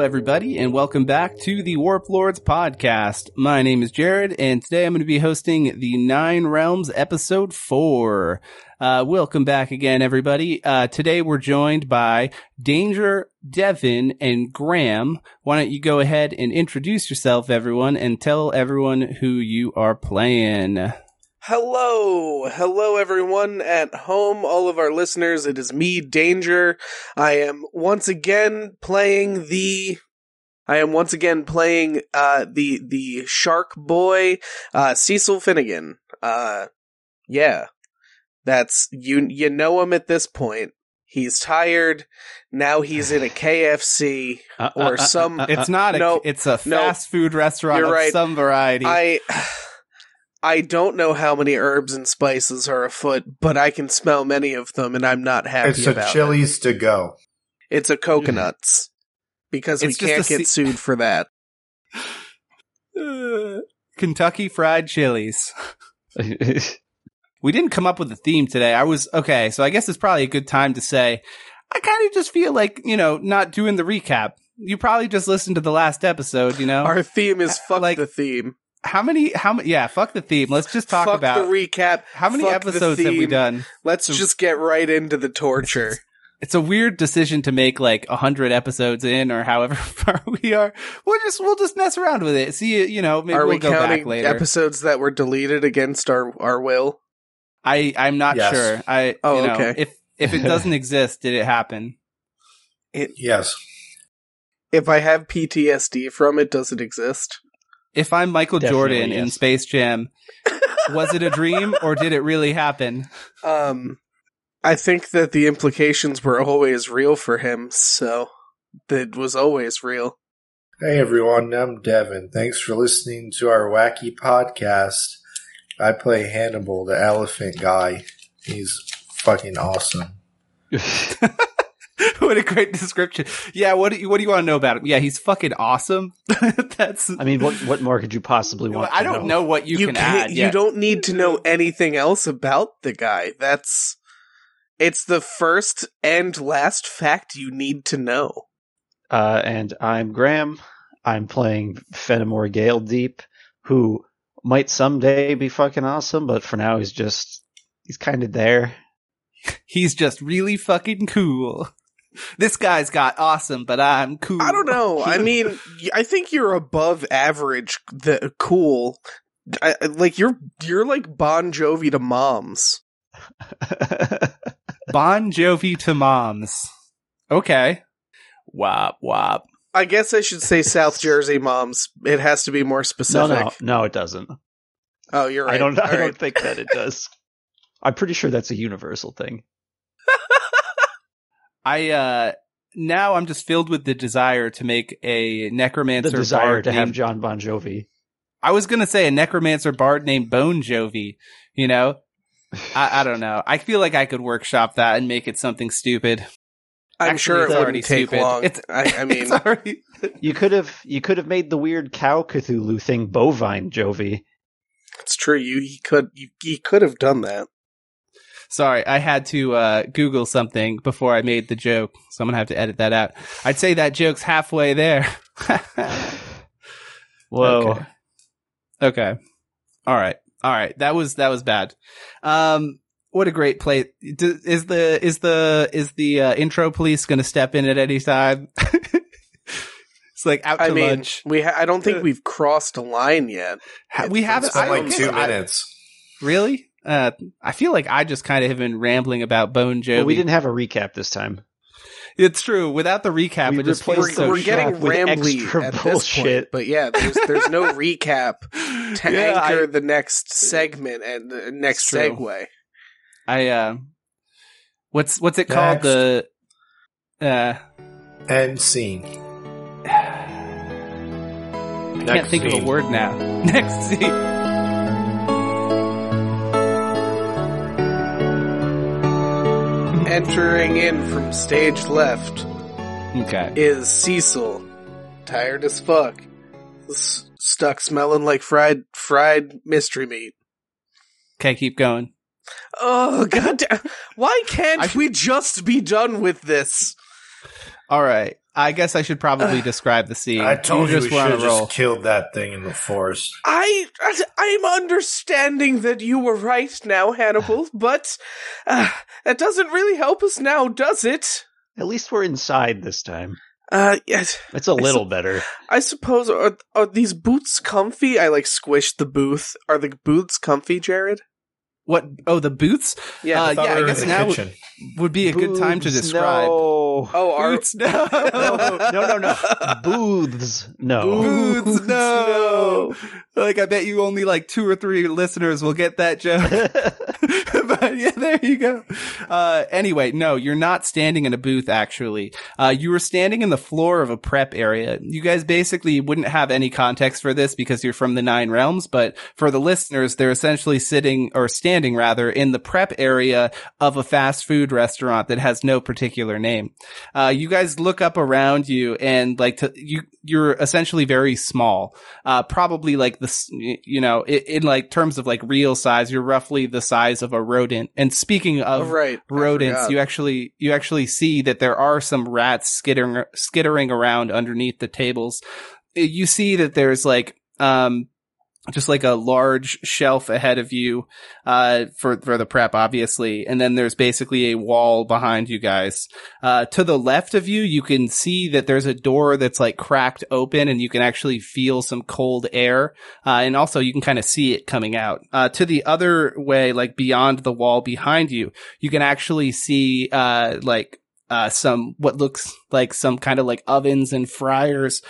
everybody, and welcome back to the Warp Lords podcast. My name is Jared, and today I'm going to be hosting the Nine Realms episode four. Uh, welcome back again, everybody. Uh, today we're joined by Danger, Devin, and Graham. Why don't you go ahead and introduce yourself, everyone, and tell everyone who you are playing. Hello, hello everyone at home, all of our listeners. It is me, Danger. I am once again playing the. I am once again playing uh the the Shark Boy, uh Cecil Finnegan. Uh, yeah, that's you. You know him at this point. He's tired. Now he's in a KFC Uh, or uh, uh, some. uh, uh, It's not a, it's a no. fast food restaurant You're of right. some variety. I I don't know how many herbs and spices are afoot, but I can smell many of them, and I'm not happy It's a about it. To go. It's a coconuts because we It's just can't get se- sued for that. Uh, Kentucky Fried Chilies. We didn't come up with a theme today. I was okay, so I guess it's probably a good time to say I kind of just feel like, you know, not doing the recap. You probably just listened to the last episode, you know? Our theme is fuck Like- the theme. How many how many yeah, fuck the theme. Let's just talk fuck about the recap. how many fuck the episodes have we done? Let's So- just get right into the torture. It's a weird decision to make like a hundred episodes in or however far we are. We'll just we'll just mess around with it. See you know, maybe Are we'll we go counting back later. episodes that were deleted against our our will? I I'm not Yes. sure. I Oh, you know, okay. if if it doesn't exist, did it happen? It Yes. If I have PTSD from it, does it exist? If I'm Michael Definitely, Jordan in. Space Jam, was it a dream or did it really happen? Um, I think that the implications were always real for him, so it was always real. Hey everyone, I'm Devin. Thanks for listening to our wacky podcast. I play Hannibal, the elephant guy. He's fucking awesome. what a great description. Yeah, what do you, what do you want to know about him? Yeah, he's fucking awesome. That's I mean, what what more could you possibly want? I to don't know what you, can can't- add. You Yeah. don't need to know anything else about the guy. That's it's the first and last fact you need to know. Uh, and I'm Graham. I'm playing Fenimore Gale Deep, who might someday be fucking awesome, but for now he's just he's kind of there. He's just really fucking cool. This guy's got awesome, but I'm cool. I don't know. I mean, I think you're above average. The cool, I, I- like you're you're like Bon Jovi to moms. Bon Jovi to moms. Okay. Wop wop. I guess I should say South Jersey moms. It has to be more specific. no, no, no it doesn't. Oh, you're right. I don't. I All don't think that it does. I'm pretty sure that's a universal thing. I uh now I'm just filled with the desire to make a necromancer The desire bard to have John Bon Jovi. I was gonna say a necromancer bard named Bone Jovi. You know, I, I don't know. I feel like I could workshop that and make it something stupid. I'm Actually, sure it wouldn't take stupid. long. It's- I, I mean, It's already You could have you could have made the weird cow Cthulhu thing bovine Jovi. it's true. You he could you, he could have done that. Sorry, I had to uh, Google something before I made the joke, so I'm gonna have to edit that out. I'd say that joke's halfway there. Whoa. Okay. okay. All right. All right. That was that was bad. Um, what a great play. D- Is the is the is the uh, intro police going to step in at any time? it's like out to I mean, lunch. we ha- I don't think we've crossed a line yet. Ha- we haven't. It's been I like guess two I- minutes. really? Uh, I feel like I just kind of have been rambling about Bone Jovi. But we didn't have a recap this time. It's true. Without the recap, We it just replaced feels We're, so we're getting with rambly extra at this bullshit. point, but yeah, there's there's no recap to Yeah, anchor I- the next segment and the next segue. I uh, what's what's it called? The uh, End scene. I can't think of a word now. Next scene. Entering in from stage left Okay. is Cecil, tired as fuck, S- stuck smelling like fried fried mystery meat. Okay, keep going. Oh god! Why can't I- we just be done with this? All right. I guess I should probably describe the scene. I told you, just we were on should have just killed that thing in the forest. I I'm understanding that you were right now, Hannibal, but uh, that doesn't really help us now, does it? At least we're inside this time. Uh, yes. It's a little sup- better. I suppose are are these boots comfy? I like squished the booth. Are the boots comfy, Jared? What? Oh, the boots Yeah. Uh, thought yeah, we I were in guess the now kitchen. would be a good time to describe. No. oh, are Boots, no. no, no, no. Booths. No. Boots, no. Like, I bet you only like two or three listeners will get that joke. but yeah, there you go. Uh, anyway, no, you're not standing in a booth, actually. Uh, you were standing in the floor of a prep area. You guys basically wouldn't have any context for this because you're from the Nine Realms, but for the listeners, they're essentially sitting or standing rather in the prep area of a fast food restaurant that has no particular name. Uh, you guys look up around you and like to, you, you're essentially very small. Uh, probably like this, you know, in, in like terms of like real size, you're roughly the size of a rodent. And speaking Oh, of right. Rodents, you actually, you actually see that there are some rats skittering, skittering around underneath the tables. You see that there's like, um, just like a large shelf ahead of you, uh, for, for the prep, obviously. And then there's basically a wall behind you guys. Uh, to the left of you, you can see that there's a door that's like cracked open and you can actually feel some cold air. Uh, and also you can kind of see it coming out. Uh, to the other way, like beyond the wall behind you, you can actually see, uh, like, uh, some, what looks like some kind of like ovens and fryers,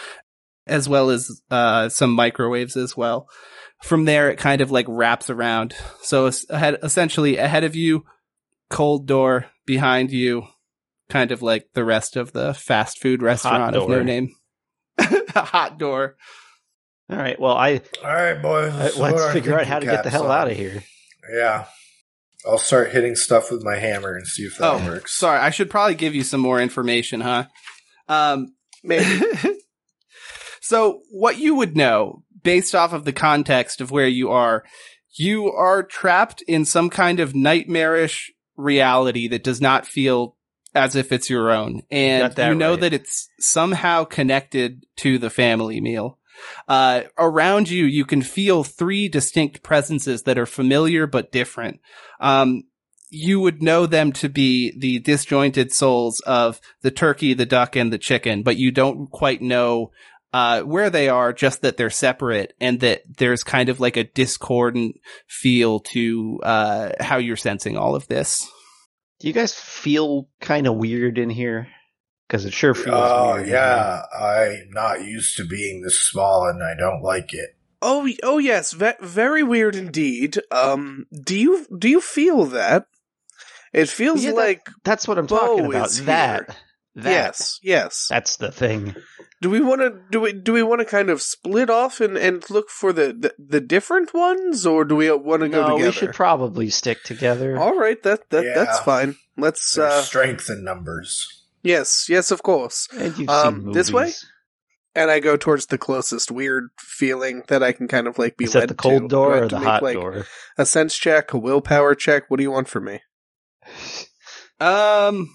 as well as, uh, some microwaves as well. From there, it kind of like wraps around. So ahead, essentially ahead of you, cold door behind you, kind of like the rest of the fast food restaurant of no name. A hot door. All right. Well, I All right, boys. uh, let's figure out how to get the hell out of here. Yeah. I'll start hitting stuff with my hammer and see if that Oh, works. sorry. I should probably give you some more information, huh? Um, Maybe. so what you would know based off of the context of where you are, you are trapped in some kind of nightmarish reality that does not feel as if it's your own. And you know right. that it's somehow connected to the family meal. Uh, around you, you can feel three distinct presences that are familiar but different. Um, you would know them to be the disjointed souls of the turkey, the duck, and the chicken, but you don't quite know uh, where they are, just that they're separate and that there's kind of like a discordant feel to uh, how you're sensing all of this. Do you guys feel kind of weird in here? Because it sure feels Oh, weird. in yeah. I'm not used to being this small and I don't like it. oh, oh yes, ve- very weird indeed. Um, do you do you feel that? It feels Yeah, like here. That's what I'm talking about. That. That. yes, yes. That's the thing. Do we want to do we do we want to kind of split off and, and look for the, the the different ones, or do we want to go No, together? we should probably stick together. All right, that that Yeah. that's fine. Let's. There's uh strength in numbers. Yes, yes, of course. And you've Um, seen this way? And I go towards the closest weird feeling that I can kind of like be Is led that the cold to. door Do or the make, hot like, door? A sense check, a willpower check. What do you want from me? Um,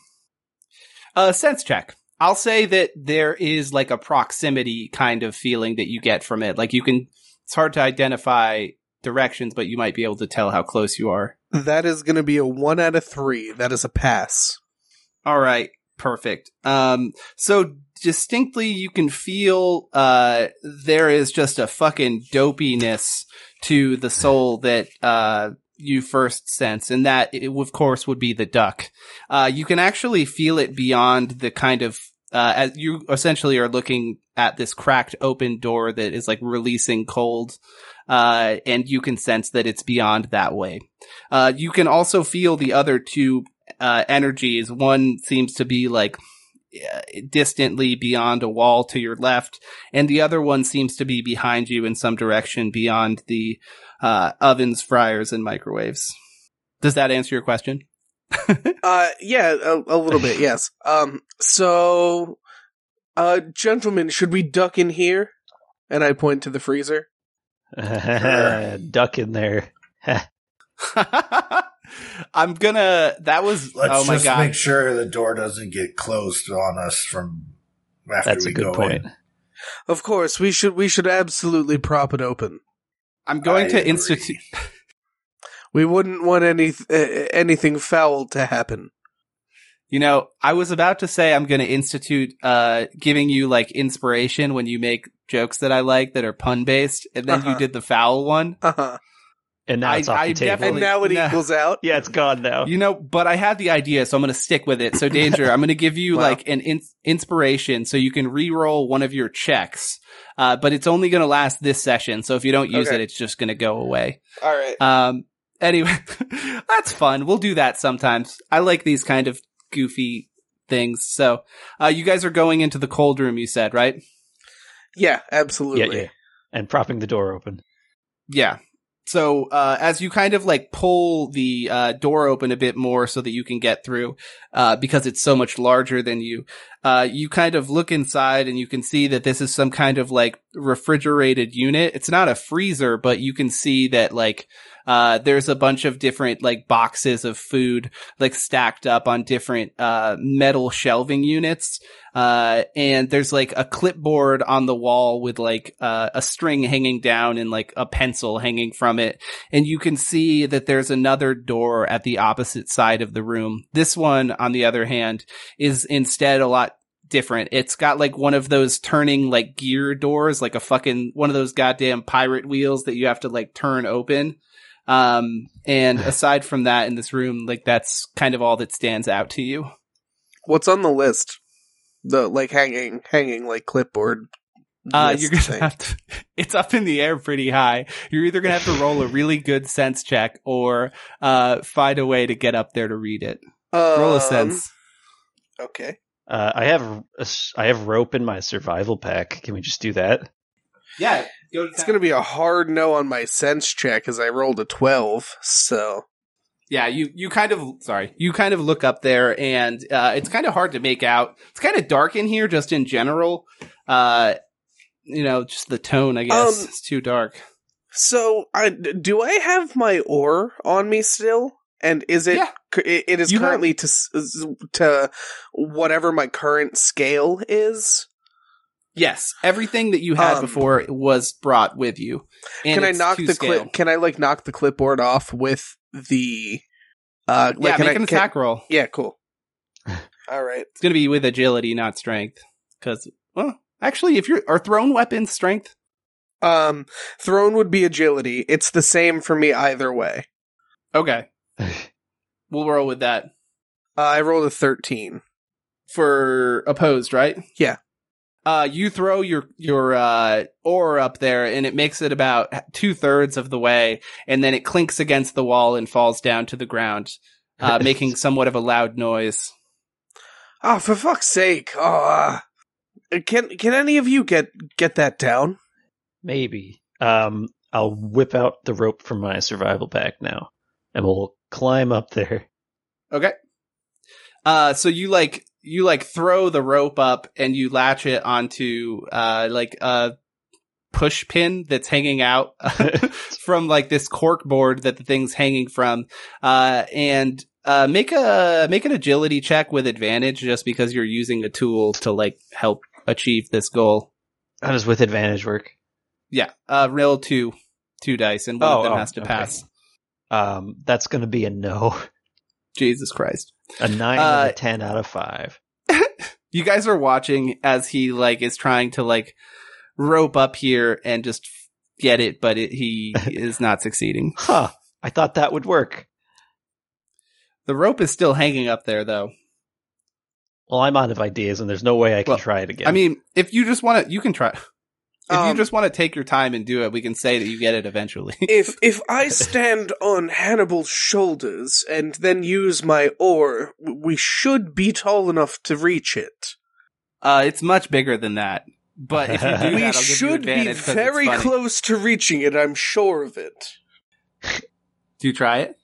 a sense check. I'll say that there is like a proximity kind of feeling that you get from it. Like you can, it's hard to identify directions, but you might be able to tell how close you are. That is going to be a one out of three. That is a pass. All right. Perfect. Um, so distinctly you can feel, uh, there is just a fucking dopiness to the soul that, uh, you first sense. And that, of course, would be the duck. Uh, you can actually feel it beyond the kind of, uh, as you essentially are looking at this cracked open door that is like releasing cold. Uh, and you can sense that it's beyond that way. Uh, you can also feel the other two uh, energies. One seems to be like distantly beyond a wall to your left, and the other one seems to be behind you in some direction beyond the uh, ovens, fryers, and microwaves. Does that answer your question? Uh, yeah, a, a little bit, yes. Um, so, uh, gentlemen, should we duck in here? And I point to the freezer. Duck in there. I'm gonna. That was. Let's oh my just god. make sure the door doesn't get closed on us from after That's we a good go point. in. Of course, we should we should absolutely prop it open. I'm going I to agree. institute. We wouldn't want any uh, anything foul to happen. You know, I was about to say I'm going to institute uh giving you like inspiration when you make jokes that I like that are pun based, and then you Uh-huh. did the foul one. Uh-huh. And now I- it's off I the table. And now it No. equals out. yeah, it's gone now. You know, but I had the idea, so I'm going to stick with it. So, Danger, I'm going to give you Wow. like an in- inspiration so you can re-roll one of your checks. Uh, but it's only going to last this session. So if you don't use Okay. it, it's just going to go away. All right. Um, anyway, that's fun. We'll do that sometimes. I like these kind of goofy things. So, uh, you guys are going into the cold room, you said, right? Yeah, absolutely. yeah, absolutely. yeah. And propping the door open. Yeah. So uh, as you kind of like pull the uh, door open a bit more so that you can get through, uh, because it's so much larger than you, uh, you kind of look inside and you can see that this is some kind of like refrigerated unit. It's not a freezer, but you can see that like uh, there's a bunch of different like boxes of food like stacked up on different uh, metal shelving units. Uh, and there's like a clipboard on the wall with like uh, a string hanging down and like a pencil hanging from it. And you can see that there's another door at the opposite side of the room. This one, on the other hand, is instead a lot different. It's got like one of those turning like gear doors, like a fucking one of those goddamn pirate wheels that you have to like turn open. Um, and aside from that in this room, like that's kind of all that stands out to you. What's on the list? The like hanging, hanging like clipboard. Uh, you're gonna thing. have to, it's up in the air pretty high. You're either gonna have to roll a really good sense check or, uh, find a way to get up there to read it. Roll a Um, sense. Okay. Uh, I have a s- I have rope in my survival pack. Can we just do that? Yeah. Go It's gonna be a hard no on my sense check as I rolled a twelve. So yeah, you, you kind of, sorry, you kind of look up there and, uh, it's kind of hard to make out. It's kind of dark in here just in general. Uh, you know, just the tone, I guess. Um, it's too dark. So, I do I have my oar on me still? And is it? Yeah. It, it is You have- currently to s- to whatever my current scale is. Yes. Everything that you had Um, before was brought with you. Can I knock the clip? Can I like knock the clipboard off with the? Uh, like, Yeah, can make I, an can- attack roll. yeah, cool. All right. It's going to be with agility, not strength. Because, well, actually, if you're are thrown weapons strength, Um, thrown would be agility. It's the same for me either way. okay, we'll roll with that Uh, I rolled a thirteen. for opposed, right? Yeah. Uh, you throw your your uh oar up there, and it makes it about two thirds of the way, and then it clinks against the wall and falls down to the ground, uh, making somewhat of a loud noise. Oh, for fuck's sake! Oh, uh, can can any of you get get that down? Maybe. Um, I'll whip out the rope from my survival pack now, and we'll climb up there. Okay. Uh, so you like, you like throw the rope up and you latch it onto, uh, like a push pin that's hanging out from like this cork board that the thing's hanging from. Uh, and, uh, make a, make an agility check with advantage just because you're using a tool to like help achieve this goal. How does with advantage work? Yeah. Uh, roll two, two dice and one Oh, of them oh, has to okay. pass. Um, that's going to be a no. Jesus Christ. A nine Uh, a ten out of five. you guys are watching as he like is trying to like rope up here and just get it, but it, he is not succeeding. Huh. I thought that would work. The rope is still hanging up there though. Well, I'm out of ideas, and there's no way I can Well, try it again. I mean, if you just want to, you can try. If you Um, just want to take your time and do it, we can say that you get it eventually. if if I stand on Hannibal's shoulders and then use my oar, we should be tall enough to reach it. uh, it's much bigger than that. But if you do that, we I'll give you should be advantage 'cause it's very close to reaching it. I'm sure of it. Do you try it?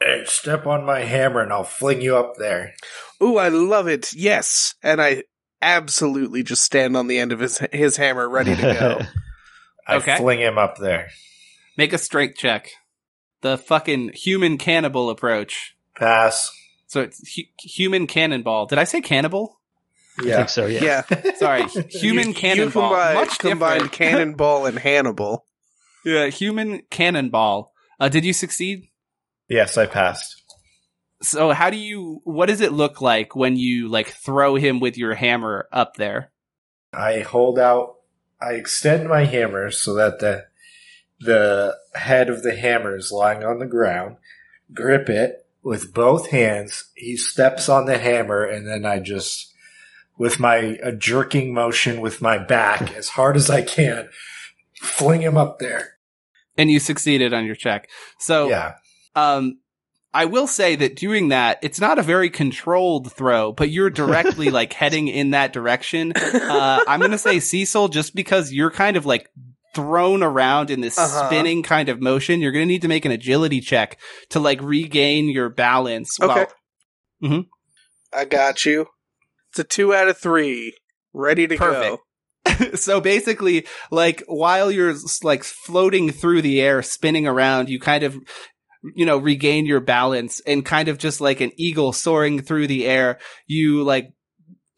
Hey, step on my hammer and I'll fling you up there. Ooh, I love it. Yes, and I absolutely just stand on the end of his his hammer, ready to go. I Okay. fling him up there. Make a strength check. The fucking human cannibal approach. Pass. So it's hu- human cannonball. Did I say cannibal? I Yeah. think so. Yeah. Yeah, Sorry, human you, cannonball. You combined, Much combined cannonball and Hannibal. Yeah, human cannonball. Uh, did you succeed? Yes, I passed. So how do you? What does it look like when you like throw him with your hammer up there? I hold out. I extend my hammer so that the the head of the hammer is lying on the ground. Grip it with both hands. He steps on the hammer, and then I just, with my a jerking motion with my back as hard as I can, fling him up there. And you succeeded on your check. So Yeah. um I will say that doing that, it's not a very controlled throw, but you're directly like heading in that direction. Uh, I'm going to say Cecil just because you're kind of like thrown around in this Uh-huh. spinning kind of motion. You're going to need to make an agility check to like regain your balance. Okay. Well, I got you. It's a two out of three. Ready to Perfect. go. so basically, like while you're like floating through the air, spinning around, you kind of, you know, regain your balance and kind of just like an eagle soaring through the air, you like,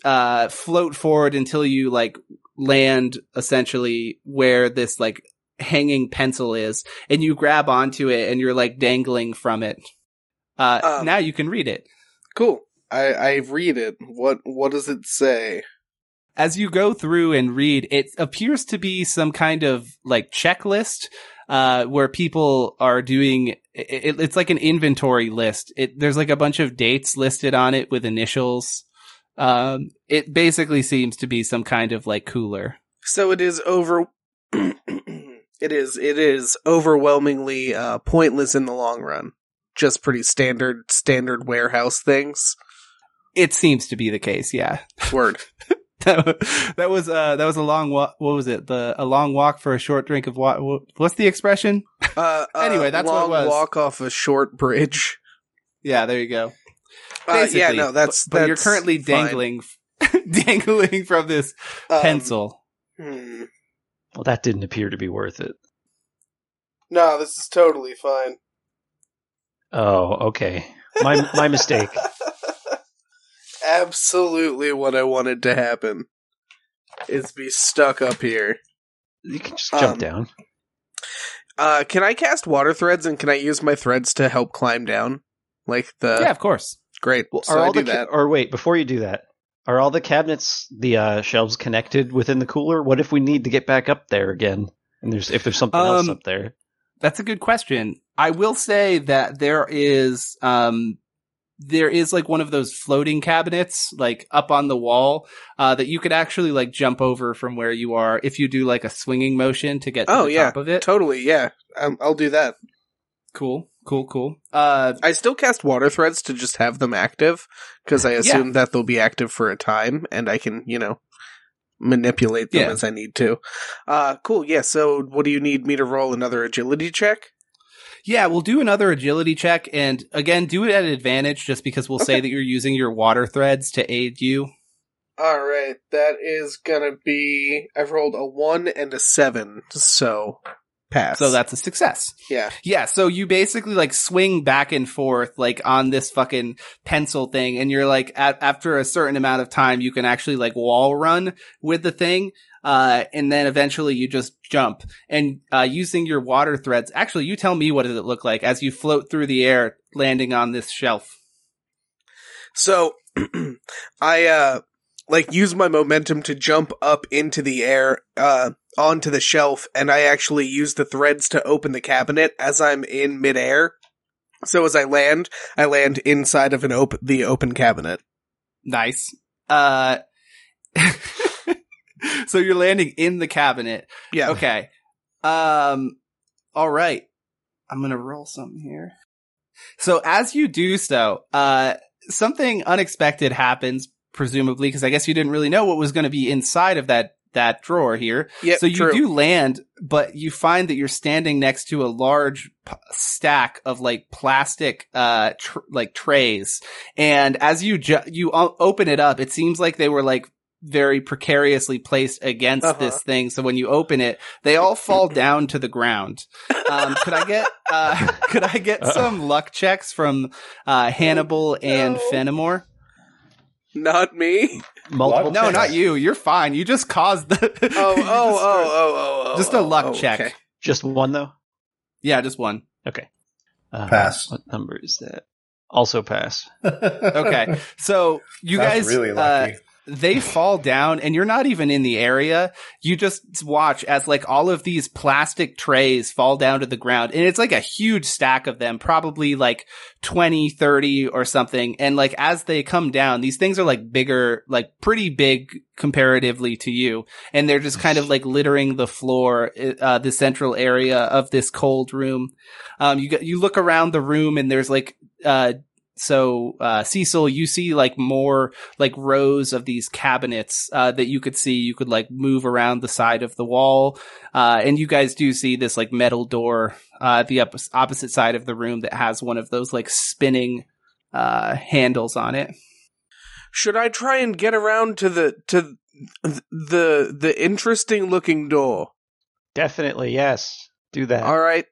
uh, float forward until you like land essentially where this like hanging pencil is and you grab onto it and you're like dangling from it. Uh, Um, now you can read it. Cool. I I read it. What what does it say? as you go through and read, it appears to be some kind of like checklist uh, where people are doing. It, it's like an inventory list. It, there's like a bunch of dates listed on it with initials. Um, it basically seems to be some kind of like cooler. So it is over. it is it is overwhelmingly uh, pointless in the long run. Just pretty standard standard warehouse things. It seems to be the case. Yeah. Word. that was uh that was a long walk. What was it? The a long walk for a short drink of water. What's the expression? Uh, uh, Anyway, that's what it long was. walk off a short bridge. Yeah, there you go. Uh, yeah, no, that's but, but you're currently dangling, dangling from this Um, pencil. hmm. Well, that didn't appear to be worth it. No, this is totally fine. Oh, okay. My my mistake. Absolutely, what I wanted to happen is be stuck up here. You can just jump Um, down. Uh, can I cast water threads and can I use my threads to help climb down? Like the yeah, of course. great. Well, so are I all do the that. or wait before you do that? Are all the cabinets the uh, shelves connected within the cooler? What if we need to get back up there again? And there's if there's something else Um, up there. That's a good question. I will say that there is, um, there is like one of those floating cabinets, like up on the wall, uh, that you could actually like jump over from where you are if you do like a swinging motion to get to Oh, the yeah. top of it. Totally, yeah. Um, I'll do that. cool, cool, cool. Uh, I still cast water threads to just have them active because I assume that they'll be active for a time and I can, you know, manipulate them Yeah. as I need to. Uh, cool. Yeah. So, what do you need me to roll another agility check? Yeah, we'll do another agility check and again, do it at advantage just because we'll say that you're using your water threads to aid you. All right, that is gonna be. I've rolled a one and a seven, so pass. So that's a success. yeah. Yeah, so you basically like swing back and forth like on this fucking pencil thing and you're like at, after a certain amount of time you can actually like wall run with the thing uh and then eventually you just jump and uh using your water threads. Actually, you tell me what does it look like as you float through the air landing on this shelf. So I uh like use my momentum to jump up into the air uh onto the shelf and I actually use the threads to open the cabinet as I'm in midair. So as I land, I land inside of an open the open cabinet. Nice. Uh So you're landing in the cabinet. Yeah. Okay. Um, all right. I'm going to roll something here. So as you do so, uh, something unexpected happens, presumably, because I guess you didn't really know what was going to be inside of that, that drawer here. Yep, so you true. do land, but you find that you're standing next to a large p- stack of like plastic, uh, tr- like trays. And as you, ju- you o- open it up, it seems like they were like very precariously placed against Uh-huh. this thing. So when you open it, they all fall down to the ground. Um, could I get, uh, could I get Uh-oh. some luck checks from, uh, Hannibal and no. Fenimore? Not me. Multiple. No, checks. not you. You're fine. You just caused the. Oh, oh, just- oh, oh, oh, oh. Just a luck oh, check. okay. Just one though. Yeah, just one. Okay. Uh, Pass. What number is that? Also pass. Okay, so you That's guys really uh, lucky. They fall down and you're not even in the area. You just watch as like all of these plastic trays fall down to the ground and it's like a huge stack of them, probably like 20, 30 or something. And like as they come down, these things are like bigger, like pretty big comparatively to you. And they're just kind of like littering the floor, uh, the central area of this cold room. Um, you you look around the room and there's like, uh, so, uh, Cecil, you see like more like rows of these cabinets uh, that you could see. You could like move around the side of the wall, uh, and you guys do see this like metal door uh, at the op- opposite side of the room that has one of those like spinning uh, handles on it. Should I try and get around to the to the the interesting looking door? Definitely, yes. Do that. All right.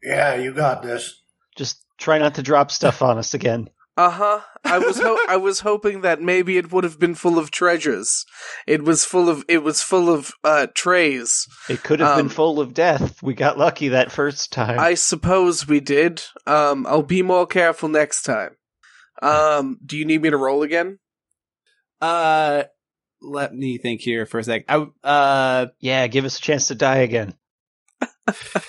yeah, you got this. Just try not to drop stuff on us again. Uh huh. I was ho- I was hoping that maybe it would have been full of treasures. It was full of it was full of uh trays. It could have Um, been full of death. We got lucky that first time. I suppose we did. Um, I'll be more careful next time. Um, do you need me to roll again? Uh, let me think here for a sec. I, uh, yeah, give us a chance to die again.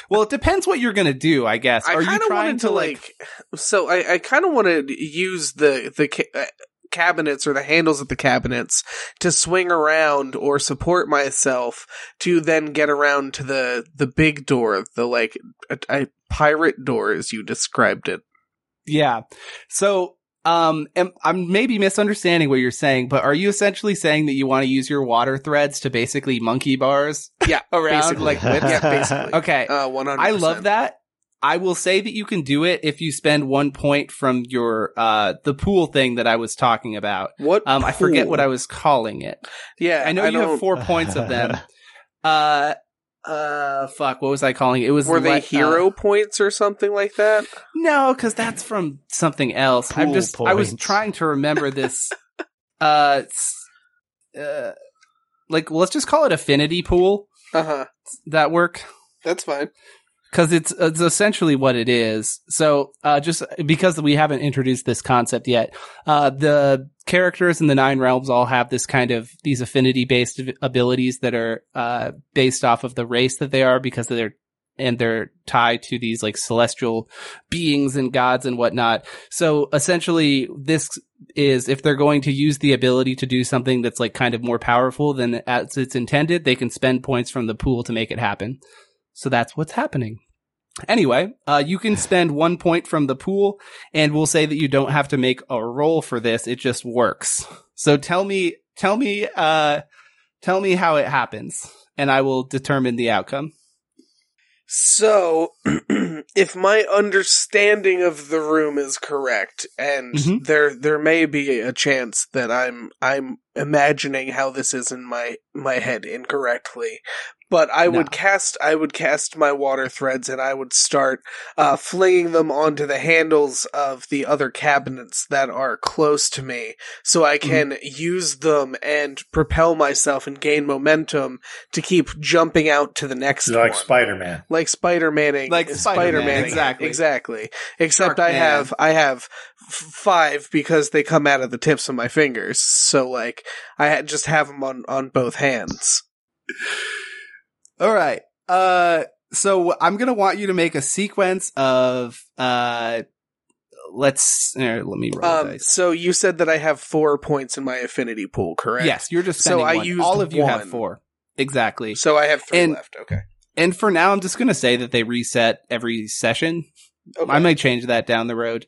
Well, it depends what you're gonna do. I guess. I Are you kind of trying wanted to like, so I, I kind of want to use the the ca- uh, cabinets or the handles of the cabinets to swing around or support myself to then get around to the the big door, the like a, a pirate door as you described it. Yeah. So, um, am, I'm maybe misunderstanding what you're saying, but are you essentially saying that you want to use your water threads to basically monkey bars Yeah, around basically. like whips? yeah, basically. Okay. Uh, one hundred. I love that. I will say that you can do it if you spend one point from your, uh, the pool thing that I was talking about. What? Um, I forget what I was calling it. Yeah, I know you have don't- four points of them. Uh, uh, fuck, what was I calling it? It was Were they le- uh, hero points or something like that? No, because that's from something else. I'm Pool just I was trying to remember this. uh, uh, like well, let's just call it affinity pool. Uh huh. That work That's fine. Because it's it's essentially what it is. So uh, just because we haven't introduced this concept yet, uh, the characters in the nine realms all have this kind of these affinity based abilities that are uh, based off of the race that they are because they're and they're tied to these like celestial beings and gods and whatnot. So essentially, this is if they're going to use the ability to do something that's like kind of more powerful than as it's intended, they can spend points from the pool to make it happen. So that's what's happening. Anyway, uh, you can spend one point from the pool and we'll say that you don't have to make a roll for this. It just works. So tell me, tell me, uh, tell me how it happens and I will determine the outcome. So, if my understanding of the room is correct, and Mhm. there there may be a chance that I'm I'm imagining how this is in my my head incorrectly, but I would cast I would cast my water threads and I would start uh, flinging them onto the handles of the other cabinets that are close to me, so I can use them and propel myself and gain momentum to keep jumping out to the next You're like one Spider Man. like Spider Manning, Like Spider-Man, Spider-Man, exactly. exactly. Except I Sharkman. have I have f- five because they come out of the tips of my fingers. So like I just have them on on both hands. All right. Uh, so I'm going to want you to make a sequence of, uh, let's, here, let me roll Um, dice. so you said that I have four points in my affinity pool, correct? Yes, you're just So I used All of you have four. Exactly. So I have three And- left. Okay. And for now, I'm just going to say that they reset every session. Okay. I might change that down the road.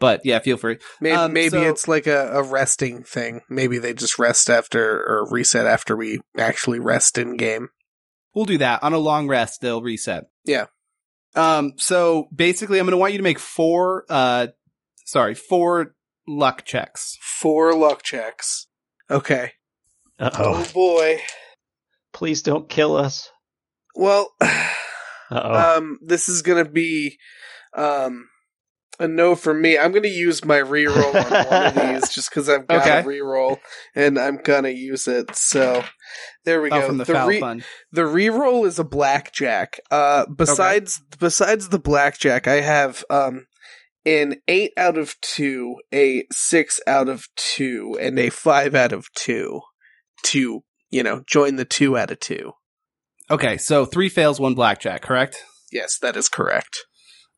But yeah, feel free. maybe um, maybe so- it's like a, a resting thing. Maybe they just rest after or reset after we actually rest in game. We'll do that. On a long rest, they'll reset. Yeah. Um, so basically I'm going to want you to make four, uh, sorry, four luck checks. Four luck checks. Okay. Uh Oh oh. boy. Please don't kill us. Well, Uh oh. um, this is gonna be, um, a no for me. I'm going to use my reroll on one of these just because I've got Okay. a reroll and I'm going to use it. So there we Oh, go. from the, the, foul re- fund. the reroll is a blackjack. Uh, besides besides the blackjack, I have um an eight out of two, a six out of two, and a five out of two. To you know, join the two out of two. Okay, so three fails, one blackjack, correct? Yes, that is correct.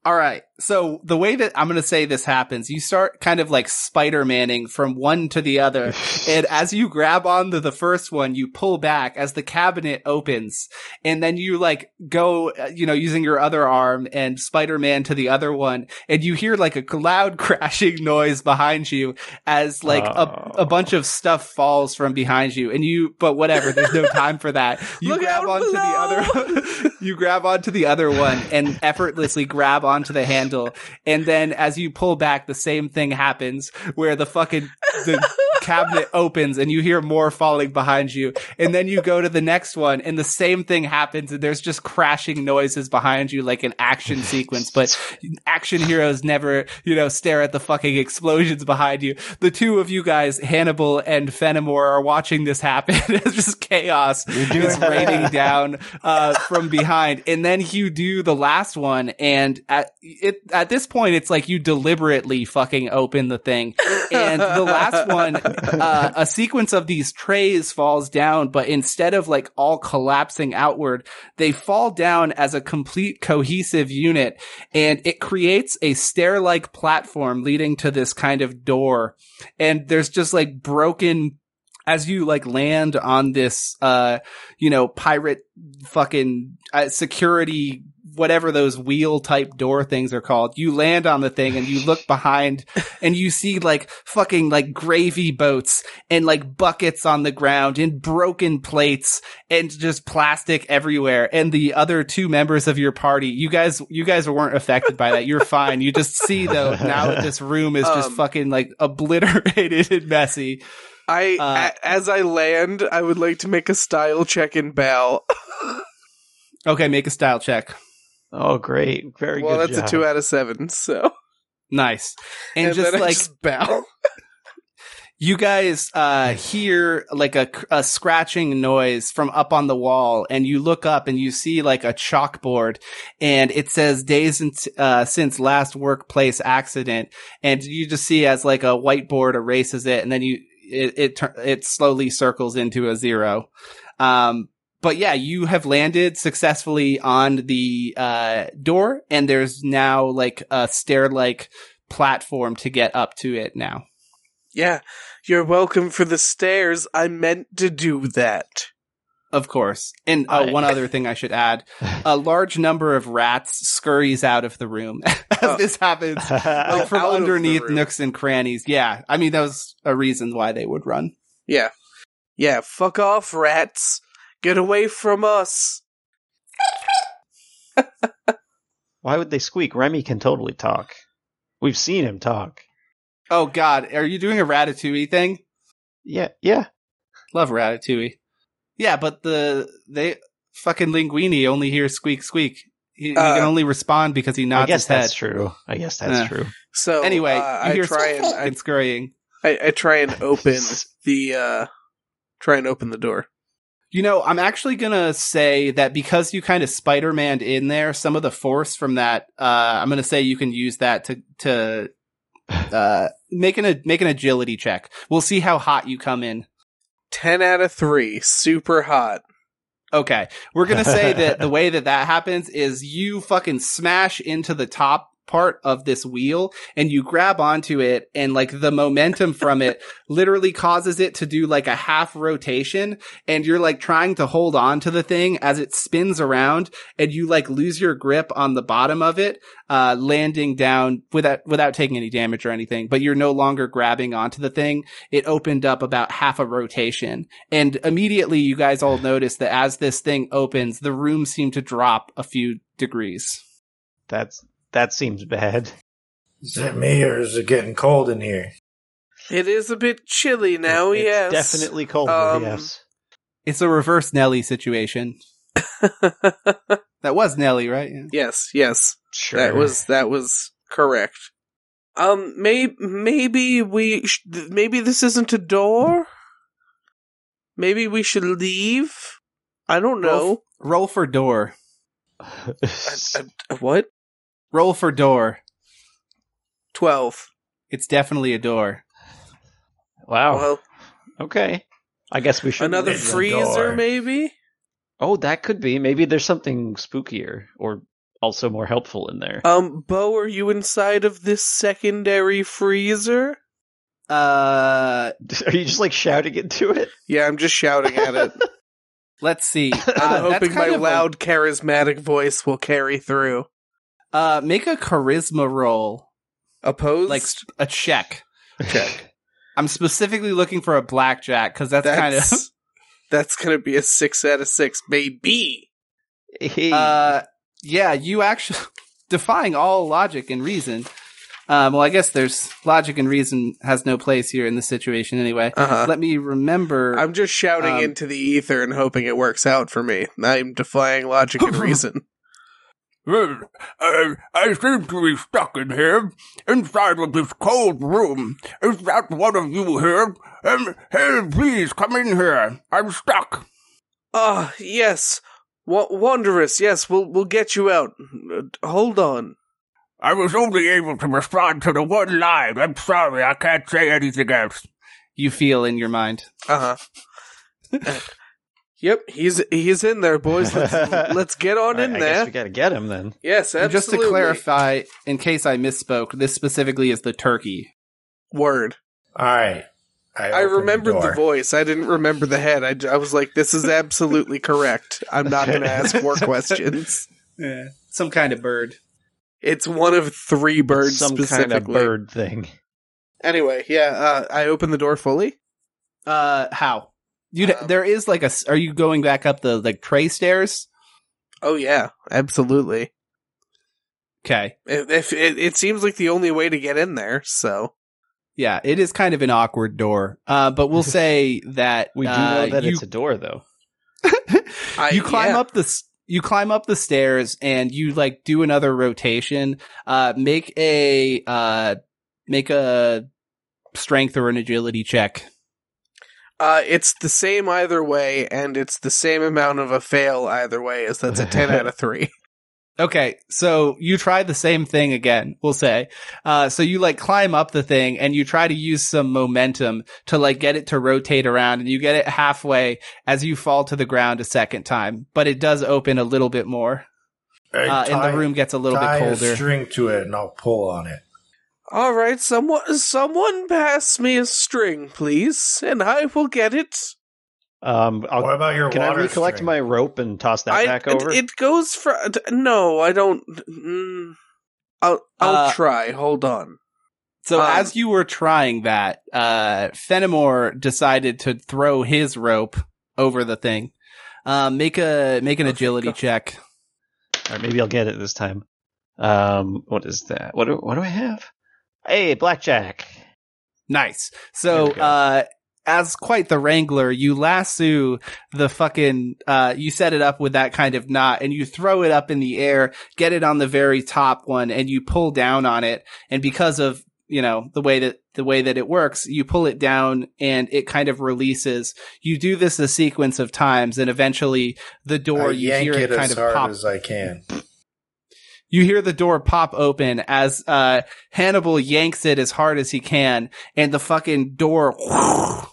All right. So the way that I'm going to say this happens, you start kind of like Spider Manning from one to the other. and as you grab onto the first one, you pull back as the cabinet opens. And then you like go, uh, you know, using your other arm and Spider Man to the other one. And you hear like a loud crashing noise behind you as like Oh. a, a bunch of stuff falls from behind you. And you, but whatever, there's no time for that. You Look grab onto below! the other, you grab onto the other one and effortlessly grab onto the handle. And then as you pull back, the same thing happens where the fucking, the cabinet opens and you hear more falling behind you. And then you go to the next one and the same thing happens and there's just crashing noises behind you like an action sequence. But action heroes never, you know, stare at the fucking explosions behind you. The two of you guys, Hannibal and Fenimore, are watching this happen. it's just chaos is raining down uh, from behind, and then you do the last one, and at it at this point, it's like you deliberately fucking open the thing, and the last one, uh, a sequence of these trays falls down, but instead of like all collapsing outward, they fall down as a complete cohesive unit, and it creates a stair-like platform leading to this kind of door, and there's just like broken as you like land on this uh you know pirate fucking uh, security whatever those wheel type door things are called you land on the thing and you look behind and you see like fucking like gravy boats and like buckets on the ground and broken plates and just plastic everywhere. And the other two members of your party you guys you guys weren't affected by that. You're fine. You just see though now that this room is just Um, fucking like obliterated and messy. I Uh, a- as I land, I would like to make a style check and bow. okay make a style check Oh, great. Very well, good. that's job. a two out of seven. So Nice. And, and, just then I like just bow. you guys uh hear like a, a scratching noise from up on the wall and you look up and you see like a chalkboard and it says days in, uh, since last workplace accident and you just see as like a whiteboard erases it and then you it it, it slowly circles into a zero. Um but yeah, you have landed successfully on the uh, door, and there's now like a stair-like platform to get up to it now. Yeah, you're welcome for the stairs. I meant to do that. Of course. And uh, I- one other thing I should add: a large number of rats scurries out of the room as Oh. this happens, like from out of the underneath nooks and crannies. Yeah, I mean that was a reason why they would run. Yeah, yeah. Fuck off, rats. Get away from us. Why would they squeak? Remy can totally talk. We've seen him talk. Oh God, are you doing a ratatouille thing? Yeah, yeah. Love Ratatouille. Yeah, but the they fucking Linguini only hears squeak squeak. He, he Uh, can only respond because he nods I guess his head. that's true. I guess that's Yeah. true. So Anyway, uh, you I hear try and I, and scurrying. I, I try and open the uh try and open the door. You know, I'm actually gonna say that because you kind of Spider-Man in there, some of the force from that, uh, I'm gonna say you can use that to to uh make an make an agility check. We'll see how hot you come in. Ten out of three, super hot. Okay. We're going to say that the way that that happens is you fucking smash into the top part of this wheel and you grab onto it and like the momentum from it literally causes it to do like a half rotation and you're like trying to hold on to the thing as it spins around and you like lose your grip on the bottom of it uh landing down without without taking any damage or anything but you're no longer grabbing onto the thing it opened up about half a rotation and immediately you guys all notice that as this thing opens, the room seemed to drop a few degrees. That's that seems bad. Is that me or is it getting cold in here? It is a bit chilly now. It's yes, definitely colder. Um, yes. It's a reverse Nelly situation. That was Nelly, right? Yeah. yes, yes. Sure. That was that was correct. Um, may- maybe we, sh- maybe this isn't a door? Maybe we should leave? I don't know. Roll for door. I- I- what? Roll for door. 12. It's definitely a door. wow. Well, okay. I guess we should. another freezer, door. maybe? Oh, that could be. Maybe there's something spookier or also more helpful in there. Um, Bo, are you inside of this secondary freezer? Uh, Are you just like shouting into it? Yeah, I'm just shouting at it. let's see. I'm Uh, hoping my kind of a- loud, charismatic voice will carry through. Uh, make a charisma roll, Opposed? like a check. A check. I'm specifically looking for a blackjack because that's, kind of That's, that's gonna be a six out of six, baby. Hey. Uh, yeah, you actually defying all logic and reason. Um, well, I guess there's logic and reason has no place here in this situation anyway. Uh-huh. Let me remember. I'm just shouting Um, into the ether and hoping it works out for me. I'm defying logic and reason. Well, I, I seem to be stuck in here, inside of this cold room. Is that one of you here? Um, hey, please come in here. I'm stuck. Ah, yes. W- wondrous. Yes, we'll we'll get you out. Uh, hold on. I was only able to respond to the one line. I'm sorry, I can't say anything else. you feel in your mind. Uh huh. yep, he's he's in there, boys. Let's, let's get on All in right, I guess there. we gotta get him then. Yes, And just to clarify, in case I misspoke, this specifically is the turkey. word. All right. I, I remembered the, door. voice. I didn't remember the head. I, I was like, this is absolutely correct. I'm not going to ask more questions. Yeah. Some kind of bird. It's one of three birds Some specifically. kind of bird thing. Anyway, yeah, uh, I opened the door fully. Uh, how? You Um, there is like a. Are you going back up the like tray stairs? Oh yeah, absolutely. Okay. If, if it, it seems like the only way to get in there, so Yeah, it is kind of an awkward door. Uh, but we'll say that We do uh, know that you, it's a door, though. I, you climb yeah. up the you climb up the stairs and you like do another rotation. Uh, make a uh, make a strength or an agility check. Uh, it's the same either way, and it's the same amount of a fail either way. As that's a ten out of three. Okay, so you try the same thing again, we'll say. Uh, so you like climb up the thing and you try to use some momentum to like get it to rotate around and you get it halfway as you fall to the ground a second time, but it does open a little bit more. Hey, Uh, and the room gets a little bit tie a colder. string to it, and I'll pull on it. All right, someone, someone, pass me a string, please, and I will get it. Um, I'll, what about your can I water recollect string? my rope and toss that I, back over? It, it goes for no. I don't. Mm, I'll I'll Uh, try. Hold on. So Um, as you were trying that, uh, Fenimore decided to throw his rope over the thing. Um, make a, make an Okay, agility go. check. All right, maybe I'll get it this time. Um, what is that? What do, what do I have? Hey, blackjack. Nice. So, uh, as quite the wrangler, you lasso the fucking, uh, you set it up with that kind of knot and you throw it up in the air, get it on the very top one and you pull down on it. And because of, you know, the way that, the way that it works, you pull it down and it kind of releases. You do this a sequence of times and eventually the door, I you yank hear it it kind as of hard pop as I can. You hear the door pop open as uh Hannibal yanks it as hard as he can and the fucking door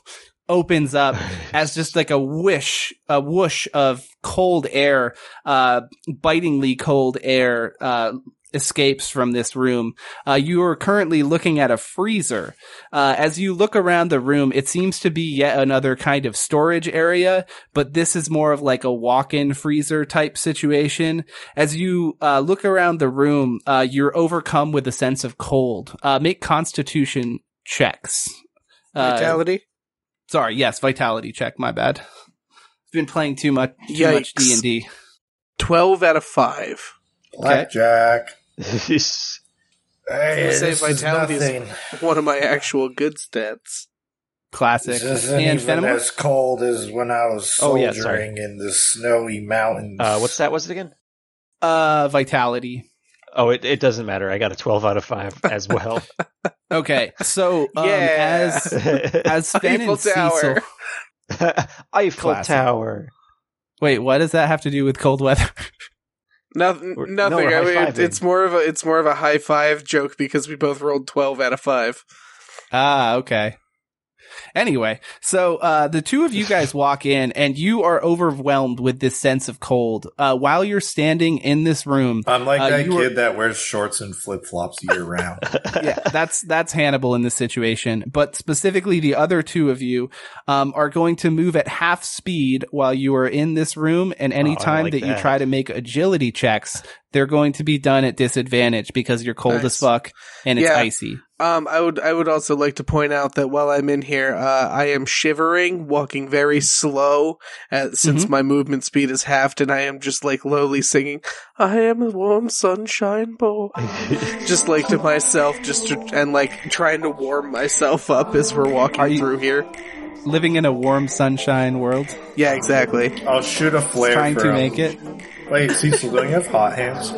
opens up as just like a wish a whoosh of cold air uh bitingly cold air uh escapes from this room. Uh, you are currently looking at a freezer. Uh, as you look around the room, it seems to be yet another kind of storage area, but this is more of like a walk-in freezer type situation. As you uh, look around the room, uh, you're overcome with a sense of cold. Uh, make Constitution checks. Uh, Vitality. sorry, yes, Vitality check. My bad. I've been playing too much, too much D and D. Twelve out of five. Blackjack. Yes. Hey, say this is vitality is- nothing. One of my actual good stats. Classic. This isn't And even Fenimore? as cold as when I was Oh, soldiering yeah, in the snowy mountains. uh, what's that? Was it again? Uh, Vitality. Oh, it, it doesn't matter. I got a 12 out of 5 as well. Okay, so um, Yeah. as as Sven Eiffel and Cecil. Tower. Eiffel Classic. Tower. Wait, what does that have to do with cold weather? Nothing. We're- Nothing. no, I mean, high-fiving. it's more of a it's more of a high five joke because we both rolled twelve out of five. Ah, okay. Anyway, so uh, the two of you guys walk in, and you are overwhelmed with this sense of cold. Uh, while you're standing in this room, I'm like Uh, that you were- kid that wears shorts and flip flops year round. yeah, that's that's Hannibal in this situation. But specifically, the other two of you um, are going to move at half speed while you are in this room. And anytime like that, you try to make agility checks, they're going to be done at disadvantage because you're cold Nice. as fuck and it's Yeah. icy. Um, I would I would also like to point out that while I'm in here, uh, I am shivering, walking very slow, uh, since Mm-hmm. my movement speed is halved, and I am just like lowly singing, "I am a warm sunshine boy," just like to myself, just to, and like trying to warm myself up as we're walking Are you- through here. Living in a warm sunshine world, Yeah, exactly. I'll shoot a flare. trying for to him. make it. Wait, Cecil, don't you have hot hands?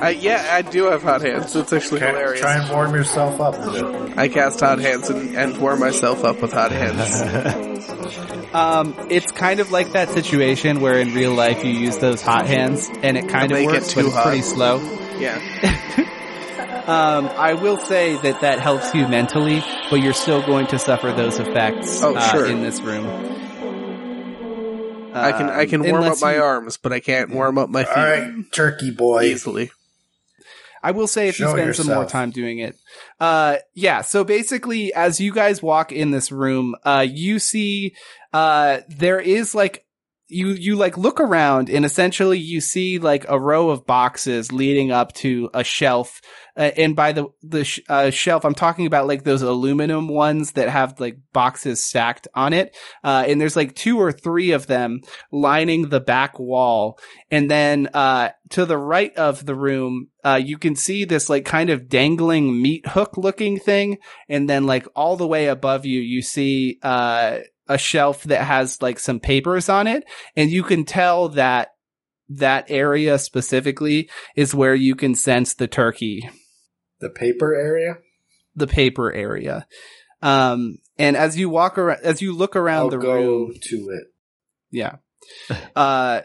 I, yeah, I do have hot hands. It's actually Okay, hilarious. try and warm yourself up a bit. I cast hot hands and, and warm myself up with hot hands. Um, it's kind of like that situation where in real life you use those hot hands and it kind of Make it works, too but it's hot. pretty slow. yeah. Um, I will say that that helps you mentally, but you're still going to suffer those effects Oh, uh, sure. in this room. I can I can warm up my you- arms, but I can't warm up my feet All right, turkey boy. easily. I will say if you Show spend some more time doing it. Uh, yeah. So basically, as you guys walk in this room, uh, you see, uh, there is like, you, you like look around and essentially you see like a row of boxes leading up to a shelf. Uh, and by the, the, sh- uh, shelf, I'm talking about like those aluminum ones that have like boxes stacked on it. Uh, and there's like two or three of them lining the back wall. And then, uh, to the right of the room, uh, you can see this like kind of dangling meat hook looking thing. And then like all the way above you, you see, uh, a shelf that has like some papers on it. And you can tell that that area specifically is where you can sense the turkey, The paper area. the paper area. Um, and as you walk around, as you look around I'll the go room, to it. yeah. Uh,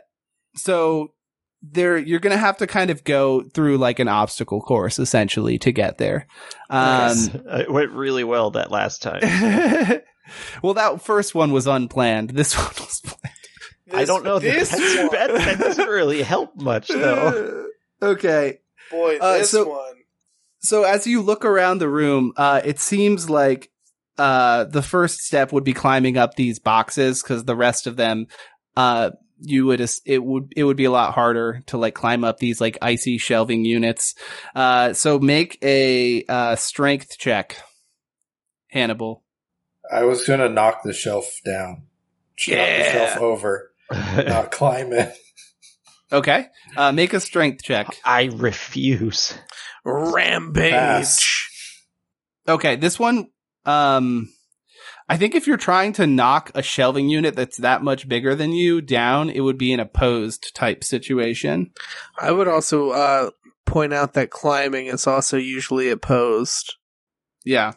so there, you're going to have to kind of go through like an obstacle course essentially to get there. Um, it went really well that last time. well, that first one was unplanned. This one was planned. I don't know. This That's- one. that, that doesn't really help much, though. okay. boy, Uh, this so- one. So as you look around the room, uh, it seems like, uh, the first step would be climbing up these boxes because the rest of them, uh, you would, as- it would, it would be a lot harder to like climb up these like icy shelving units. Uh, so make a, uh, strength check. Hannibal. I was gonna knock the shelf down. Knock the shelf over, not climb it. Okay. Uh, make a strength check. I refuse. Rampage. Pass. Okay. This one, um, I think if you're trying to knock a shelving unit that's that much bigger than you down, it would be an opposed type situation. I would also uh, point out that climbing is also usually opposed. Yeah.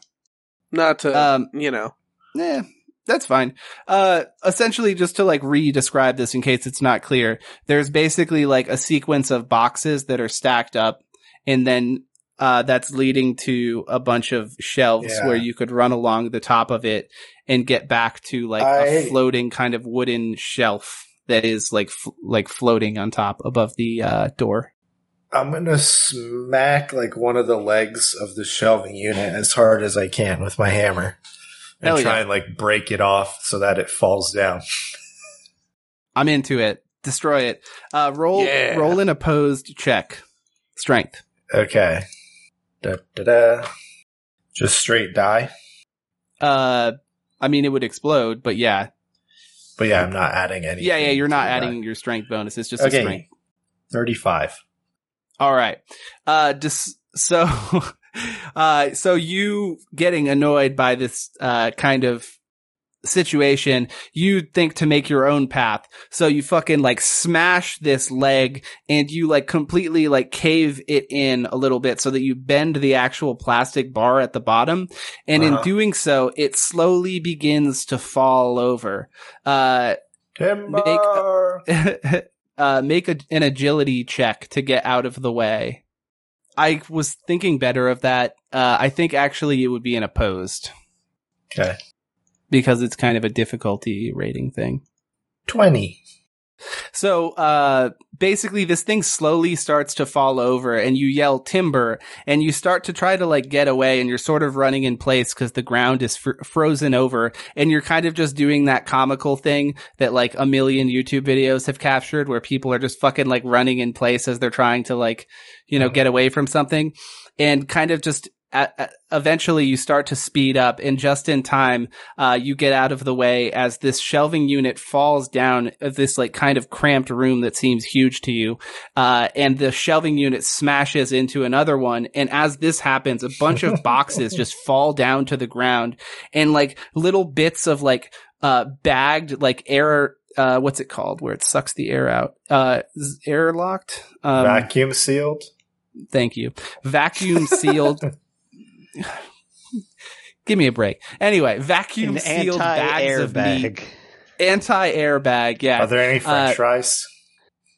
Not to, Um, you know. Eh, that's fine. Uh, essentially, just to like re-describe this in case it's not clear, there's basically like a sequence of boxes that are stacked up, and then uh, that's leading to a bunch of shelves Yeah. where you could run along the top of it and get back to like a I- floating kind of wooden shelf that is like f- like floating on top above the uh, door. I'm gonna smack like one of the legs of the shelving unit as hard as I can with my hammer. And Hell try yeah. and like break it off so that it falls down. I'm into it. Destroy it. Uh, roll Yeah. roll an opposed check. Strength. Okay. Da, da, da. Just straight die. Uh, I mean, it would explode, but yeah, But yeah, I'm not adding any. yeah, yeah. You're not adding your strength bonus. It's just a Okay. strength. 35. All right. Uh, just so, uh, so you getting annoyed by this uh kind of situation, you think to make your own path. So you fucking like smash this leg and you like completely like cave it in a little bit so that you bend the actual plastic bar at the bottom. And in Uh-huh. doing so, it slowly begins to fall over. Uh, Timber. uh, make a, an agility check to get out of the way. I was thinking better of that. Uh, I think actually it would be an opposed okay. because it's kind of a difficulty rating thing. 20. So, uh, basically this thing slowly starts to fall over and you yell timber and you start to try to like get away and you're sort of running in place because the ground is fr- frozen over and you're kind of just doing that comical thing that like a million YouTube videos have captured where people are just fucking like running in place as they're trying to like, you know, get away from something and kind of just a- a- eventually you start to speed up and just in time uh, you get out of the way as this shelving unit falls down of this like kind of cramped room that seems huge to you uh, and the shelving unit smashes into another one and as this happens a bunch of boxes just fall down to the ground and like little bits of like uh bagged like air uh what's it called where it sucks the air out uh is air locked um Vacuum sealed. Thank you. Vacuum sealed. Give me a break. Anyway, vacuum An sealed bags of meat. anti-airbag. Anti airbag. Yeah. Are there any French Uh, fries?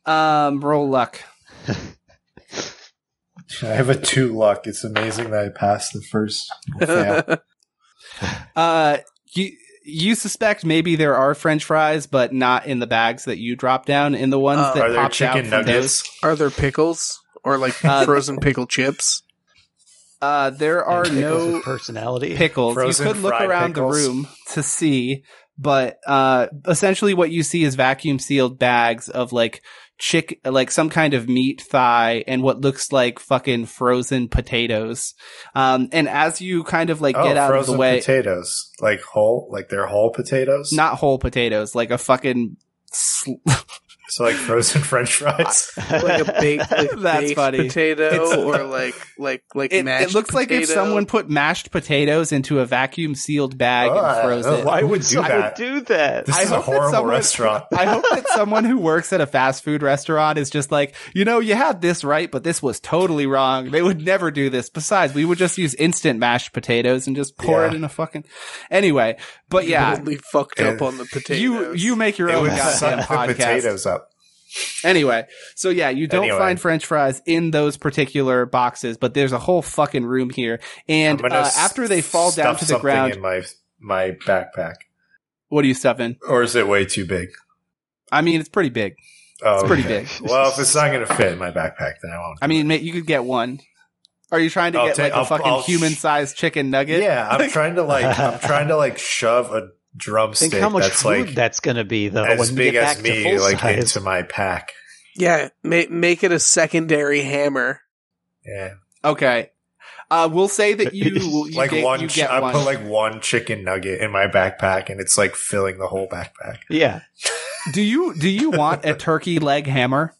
um, roll luck. I have a two luck. It's amazing that I passed the first fail. Uh, you you suspect maybe there are French fries, but not in the bags that you drop down. In the ones Uh, that Are there popped out chicken nuggets? those. Are there pickles or like Uh, frozen pickle chips? Uh, there are pickles no personality. pickles. Frozen you could look around pickles. the room to see, but uh, essentially what you see is vacuum sealed bags of like chick, like some kind of meat thigh, and what looks like fucking frozen potatoes. Um, and as you kind of like oh, get out of the way, potatoes, like whole, like they're whole potatoes. not whole potatoes, like a fucking. Sl- so like frozen French fries. Like a baked, like That's baked funny. potato It's- or like like like it, mashed it looks like if someone put mashed potatoes into a vacuum sealed bag Oh, and froze oh, it. why would do I that? would do that. This I is a hope that horrible someone- restaurant. I hope that someone who works at a fast food restaurant is just like, you know, you had this right, but this was totally wrong. They would never do this. Besides, we would just use instant mashed potatoes and just pour it in a fucking. Anyway, but yeah, totally fucked up on the potatoes. you you make your It own goddamn suck the podcast. potatoes up. Anyway, so yeah, you don't Anyway. find French fries in those particular boxes, but there's a whole fucking room here. And uh, after they fall down to the ground, in my my backpack, what do you stuff in? or is it way too big? I mean, it's pretty big. Oh, It's pretty okay. big. Well, if it's not going to fit in my backpack, then I won't. I mean, ma- you could get one. Are you trying to I'll get ta- like a I'll- fucking I'll sh- human-sized chicken nugget? yeah, I'm trying to like I'm trying to like shove a drumstick Think how much that's food like that's going to be though as when you big get as back me, to like size. into my pack. yeah, make make it a secondary hammer. Yeah, Okay. Uh, we'll say that you, you like get, one. You Ch- get I one. put like one chicken nugget in my backpack, and it's like filling the whole backpack. yeah, do you do you want a turkey leg hammer?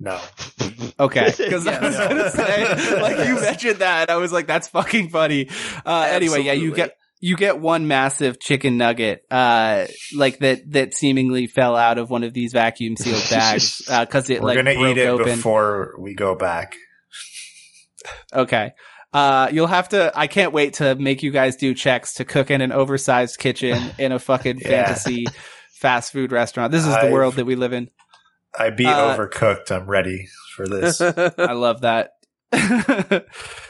No, Okay, because I Yeah. was gonna say, like you mentioned that, I was like, that's fucking funny. Uh, anyway, yeah, you get you get one massive chicken nugget, uh, like that that seemingly fell out of one of these vacuum sealed bags because it we're like gonna broke eat it open. before we go back. Okay. Uh, you'll have to, I can't wait to make you guys do checks to cook in an oversized kitchen in a fucking Yeah. fantasy fast food restaurant. This is the I've- world that we live in. I beat Uh, overcooked. I'm ready for this. I love that.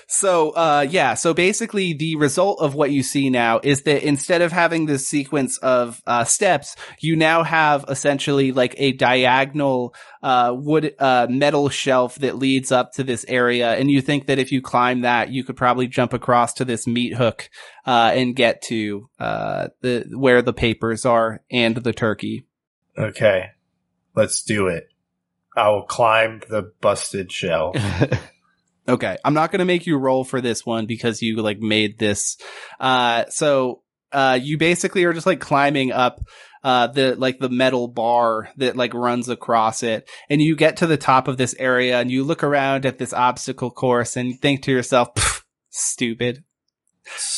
so, uh, yeah. So basically the result of what you see now is that instead of having this sequence of, uh, steps, you now have essentially like a diagonal, uh, wood, uh, metal shelf that leads up to this area. And you think that if you climb that, you could probably jump across to this meat hook, uh, and get to, uh, the, where the papers are and the turkey. okay, let's do it. I will climb the busted shell. Okay. I'm not going to make you roll for this one because you like made this. Uh, so, uh, you basically are just like climbing up, uh, the, like the metal bar that like runs across it. And you get to the top of this area and you look around at this obstacle course and think to yourself, stupid.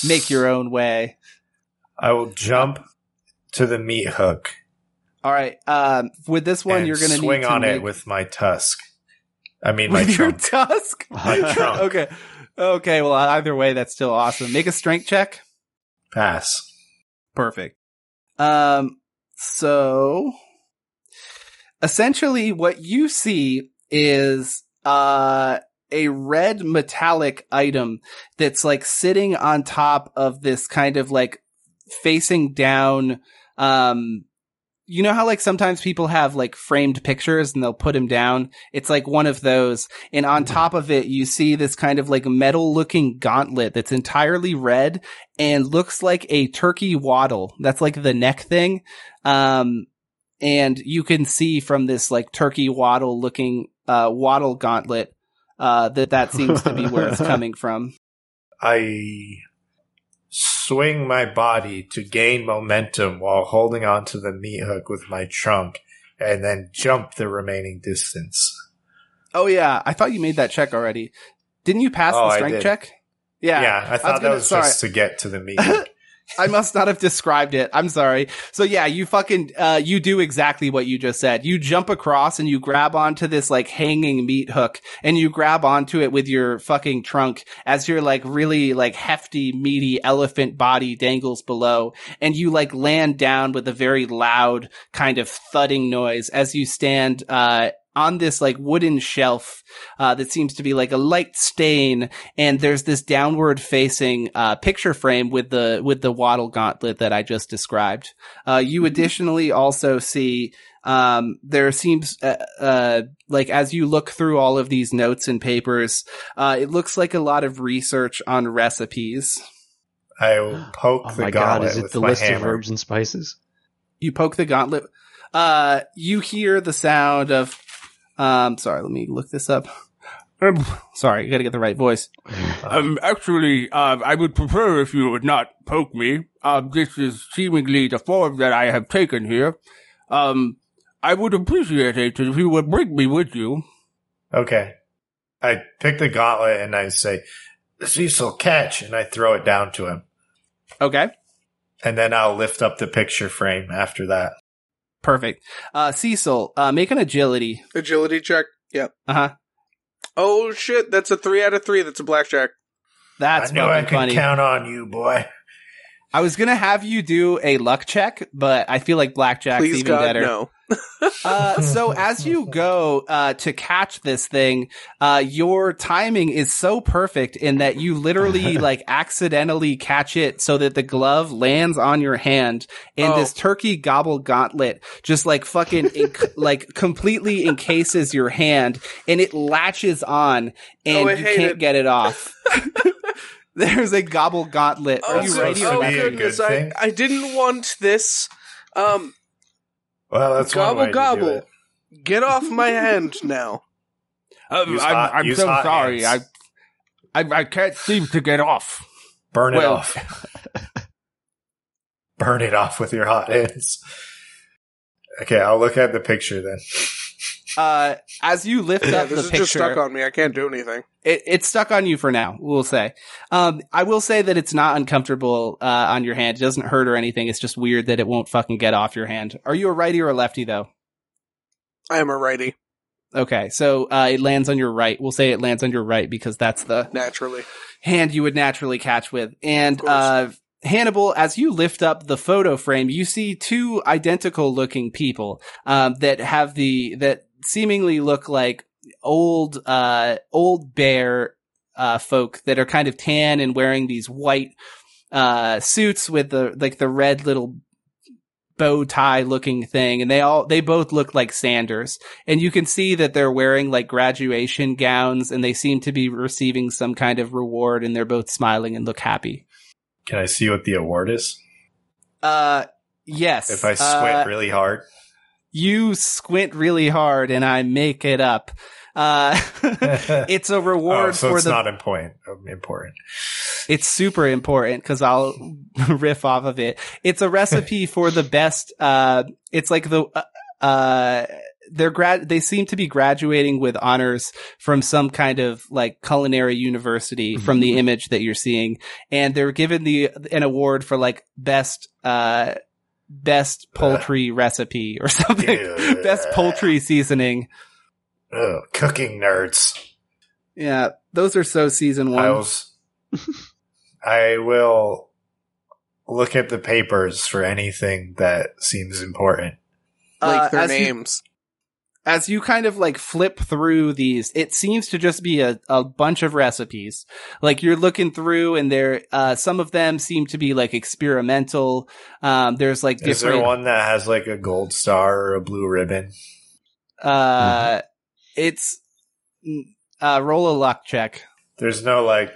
Make your own way. I will jump to the meat hook. All right. Um, with this one, and you're going to swing to on make, it with my tusk. I mean, my with your trunk. tusk. My trunk. okay. Okay. Well, either way, that's still awesome. Make a strength check. Pass. Perfect. Um, so essentially what you see is, uh, a red metallic item that's like sitting on top of this kind of like facing down, um, you know how like sometimes people have like framed pictures and they'll put them down? It's like one of those. And on top of it, you see this kind of like metal looking gauntlet that's entirely red and looks like a turkey waddle. That's like the neck thing. Um, and you can see from this like turkey waddle looking, uh, waddle gauntlet, uh, that that seems to be where it's coming from. I swing my body to gain momentum while holding onto the meat hook with my trunk and then jump the remaining distance. Oh yeah. I thought you made that check already. Didn't you pass Oh, the strength check? Yeah. Yeah, I thought that gonna- was sorry. just to get to the meat hook. I must not have described it. I'm sorry. So yeah, you fucking, uh, you do exactly what you just said. You jump across and you grab onto this like hanging meat hook and you grab onto it with your fucking trunk as your like really like hefty, meaty elephant body dangles below and you like land down with a very loud kind of thudding noise as you stand, uh, on this like wooden shelf, uh, that seems to be like a light stain and there's this downward facing uh, picture frame with the with the waddle gauntlet that I just described. Uh, you additionally also see um, there seems uh, uh, like as you look through all of these notes and papers, uh, it looks like a lot of research on recipes. I will poke Oh the my god, gauntlet is it the my list of herbs and spices? You poke the gauntlet. Uh, you hear the sound of. Um, sorry, let me look this up. Um, Sorry, I gotta get the right voice. um, actually, uh, I would prefer if you would not poke me. Uh, this is seemingly the form that I have taken here. Um, I would appreciate it if you would bring me with you. Okay. I pick the gauntlet and I say, Cecil, catch, and I throw it down to him. Okay. And then I'll lift up the picture frame after that. Perfect. Uh, Cecil, uh, make an agility. Agility check. Yep. Uh huh. Oh shit, that's a three out of three. That's a blackjack. That's I knew I fucking could funny. count on you, boy. I was gonna have you do a luck check, but I feel like blackjack's Please even God, better. no. Uh, so as you go uh, to catch this thing, uh, your timing is so perfect in that you literally like accidentally catch it so that the glove lands on your hand, and Oh. this turkey gobble gauntlet just like fucking enc- like completely encases your hand, and it latches on, and Oh, you can't it. get it off. There's a gobble gauntlet. Oh, Are you so ready? oh be not? a goodness, I. I didn't want this. Um, Well, that's one gobble way to do gobble. it. Get off my hand now. Um, I'm, hot- I'm so sorry. I, I, I can't seem to get off. Burn it Well- off. Burn it off with your hot hands. Okay, I'll look at the picture then. Uh, as you lift Yeah, up this the is picture, just stuck on me. I can't do anything. it, it's stuck on you for now. We'll say. Um, I will say that it's not uncomfortable uh, on your hand. It doesn't hurt or anything. It's just weird that it won't fucking get off your hand. Are you a righty or a lefty though? I am a righty, Okay, so uh, it lands on your right. We'll say it lands on your right because that's the naturally. hand you would naturally catch with. And uh, Hannibal, as you lift up the photo frame, you see two identical looking people um, that have the that seemingly look like old uh, old bear uh, folk that are kind of tan and wearing these white uh, suits with the like the red little bow tie looking thing and they all they both look like Sanders and you can see that they're wearing like graduation gowns and they seem to be receiving some kind of reward and they're both smiling and look happy. Can I see what the award is? Uh yes. If I squint Uh, really hard. You squint really hard and I make it up. Uh it's a reward oh, so for it's the not important. Important. It's super important because I'll riff off of it. It's a recipe for the best. Uh, it's like the, uh, uh, they're grad, they seem to be graduating with honors from some kind of like culinary university from the image that you're seeing. And they're given the, an award for like best, uh, best poultry recipe or something. Yeah. best poultry seasoning. Oh, cooking nerds. Yeah, those are so season one. I was. I will look at the papers for anything that seems important. Like Uh, their as you- names. As you kind of like flip through these, it seems to just be a, a bunch of recipes. Like you're looking through and there, uh, some of them seem to be like experimental. Um, there's like Is there one that has like a gold star or a blue ribbon? uh, it's, uh, roll a luck check. There's no like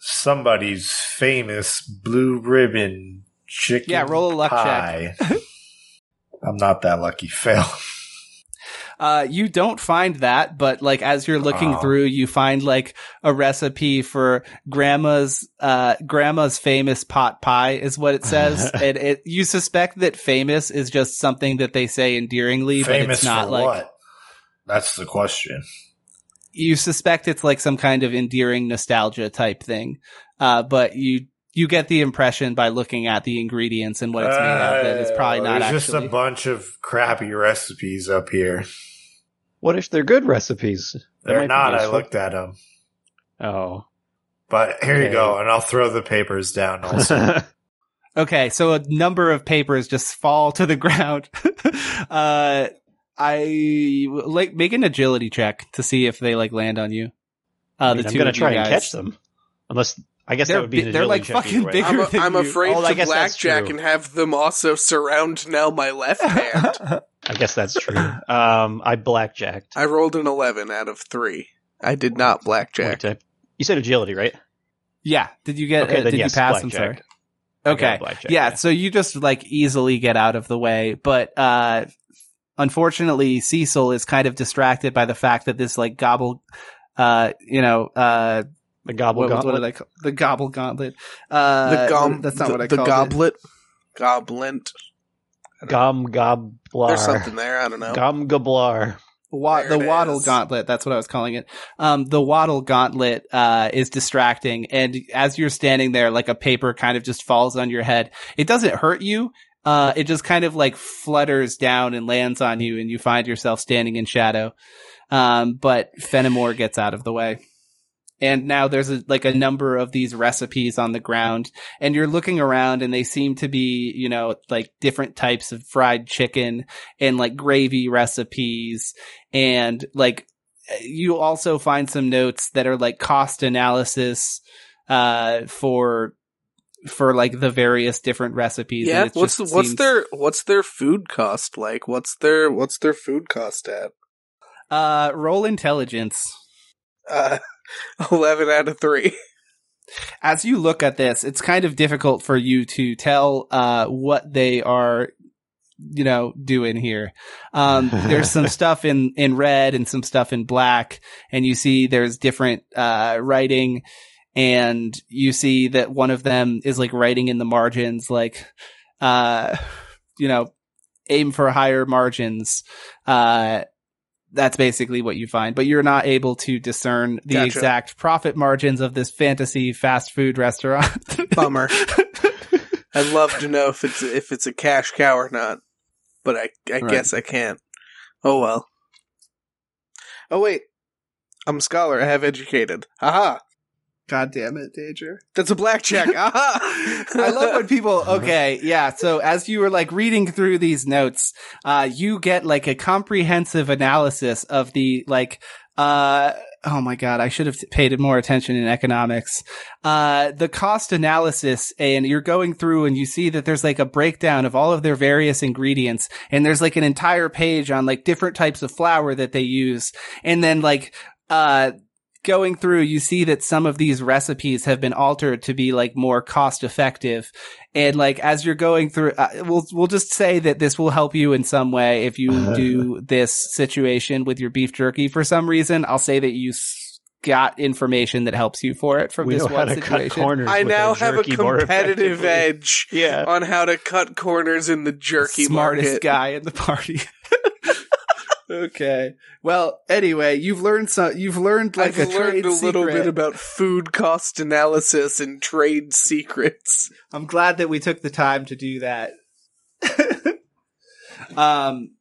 somebody's famous blue ribbon chicken. Yeah, roll a luck pie. I'm not that lucky. Fail. Uh, you don't find that, but like as you're looking Oh. through, you find like a recipe for grandma's, uh, grandma's famous pot pie is what it says. and it, you suspect that famous is just something that they say endearingly, but it's not like, what? That's the question. you suspect it's like some kind of endearing nostalgia type thing. Uh, but you, you get the impression by looking at the ingredients and what it's made of that it's probably Uh, not actually. just a bunch of crappy recipes up here. What if they're good recipes? That might They're not. I looked at them. Oh. But here you go, and I'll throw the papers down also. Okay, so a number of papers just fall to the ground. uh, I like make an agility check to see if they like land on you. Uh, I mean, the I'm two gonna of you try and catch them. Unless I guess They're that would be an they're, like, fucking either bigger. I'm, a, than I'm you. afraid Oh, to blackjack and have them also surround now my left hand. I guess that's true. Um, I blackjacked. I rolled an 11 out of 3. I did not blackjack. Wait, I- You said agility, right? Yeah. Did you get? Okay, uh, then did yes, you pass? I'm sorry. blackjack. I Okay. blackjack, yeah, so you just like easily get out of the way, but uh unfortunately Cecil is kind of distracted by the fact that this like gobble uh you know uh The gobble what, what gauntlet. did I call the gobble gauntlet uh the gom- that's not the, what I the called it. goblet. Goblint. Gom goblar. There's something there. I don't know. Gom goblar. Wa- the it waddle is. gauntlet. That's what I was calling it. Um, the waddle gauntlet, uh, is distracting. And as you're standing there, like a paper kind of just falls on your head. It doesn't hurt you. Uh, it just kind of like flutters down and lands on you and you find yourself standing in shadow. Um, but Fenimore gets out of the way. And now there's a, like a number of these recipes on the ground and you're looking around and they seem to be, you know, like different types of fried chicken and like gravy recipes and like you also find some notes that are like cost analysis uh for for like the various different recipes and yeah. What's what's seems- their what's their food cost like? What's their what's their food cost at? uh roll intelligence Uh, 11 out of 3. as you look at this it's kind of difficult for you to tell uh what they are you know doing here um there's some stuff in in red and some stuff in black and you see there's different uh writing and you see that one of them is like writing in the margins like uh you know aim for higher margins uh that's basically what you find but you're not able to discern the Gotcha. exact profit margins of this fantasy fast food restaurant Bummer. I'd love to know if it's if it's a cash cow or not, but I I Right. guess I can't. Oh well. Oh wait, I'm a scholar. I have educated. Aha! God damn it danger That's a blackjack. I love when people, okay, yeah. So as you were like reading through these notes, uh, you get like a comprehensive analysis of the like, uh, oh my God, I should have paid more attention in economics. Uh, the cost analysis and you're going through and you see that there's like a breakdown of all of their various ingredients and there's like an entire page on like different types of flour that they use. And then like, uh, going through, you see that some of these recipes have been altered to be like more cost effective. And like as you're going through, uh, we'll we'll just say that this will help you in some way if you do this situation with your beef jerky for some reason. I'll say that you s- got information that helps you for it from We this know how one to cut situation. corners. I now have a competitive edge Yeah. on how to cut corners in the jerky smartest market. guy in the party. okay. Well, anyway, you've learned some. You've learned like I've a learned trade a little secret. bit about food cost analysis and trade secrets. I'm glad that we took the time to do that. Um,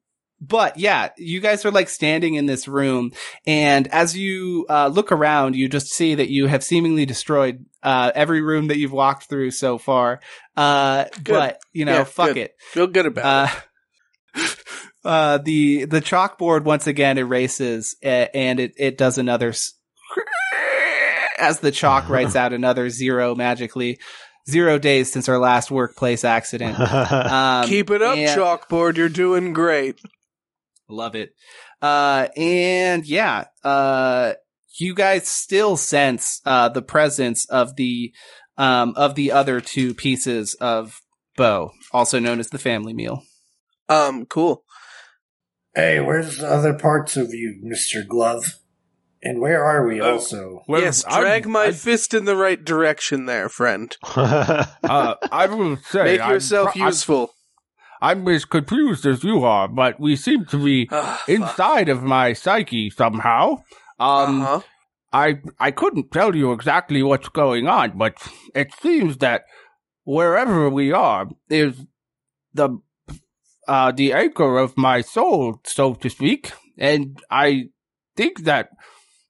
but yeah, you guys are like standing in this room, and as you uh, look around, you just see that you have seemingly destroyed uh, every room that you've walked through so far. Uh, but you know, Yeah, fuck good. it. Feel good about Uh, uh, the the chalkboard once again erases, uh, and it it does another s- as the chalk writes out another zero magically. Zero days since our last workplace accident. Um, Keep it up, and- chalkboard. You're doing great. Love it. Uh, and yeah, uh, you guys still sense, uh, the presence of the, um, of the other two pieces of Bo, also known as the family meal. Um, cool. Hey, where's the other parts of you, Mister Glove? And where are we? Oh. Also, Well, yes, I'm- drag my I, fist in the right direction there, friend. uh, I will say, Make I'm yourself pro- I'm- useful. I'm as confused as you are, but we seem to be Ah, fuck. inside of my psyche somehow. Um, uh-huh. I I couldn't tell you exactly what's going on, but it seems that wherever we are is the uh the anchor of my soul, so to speak, and I think that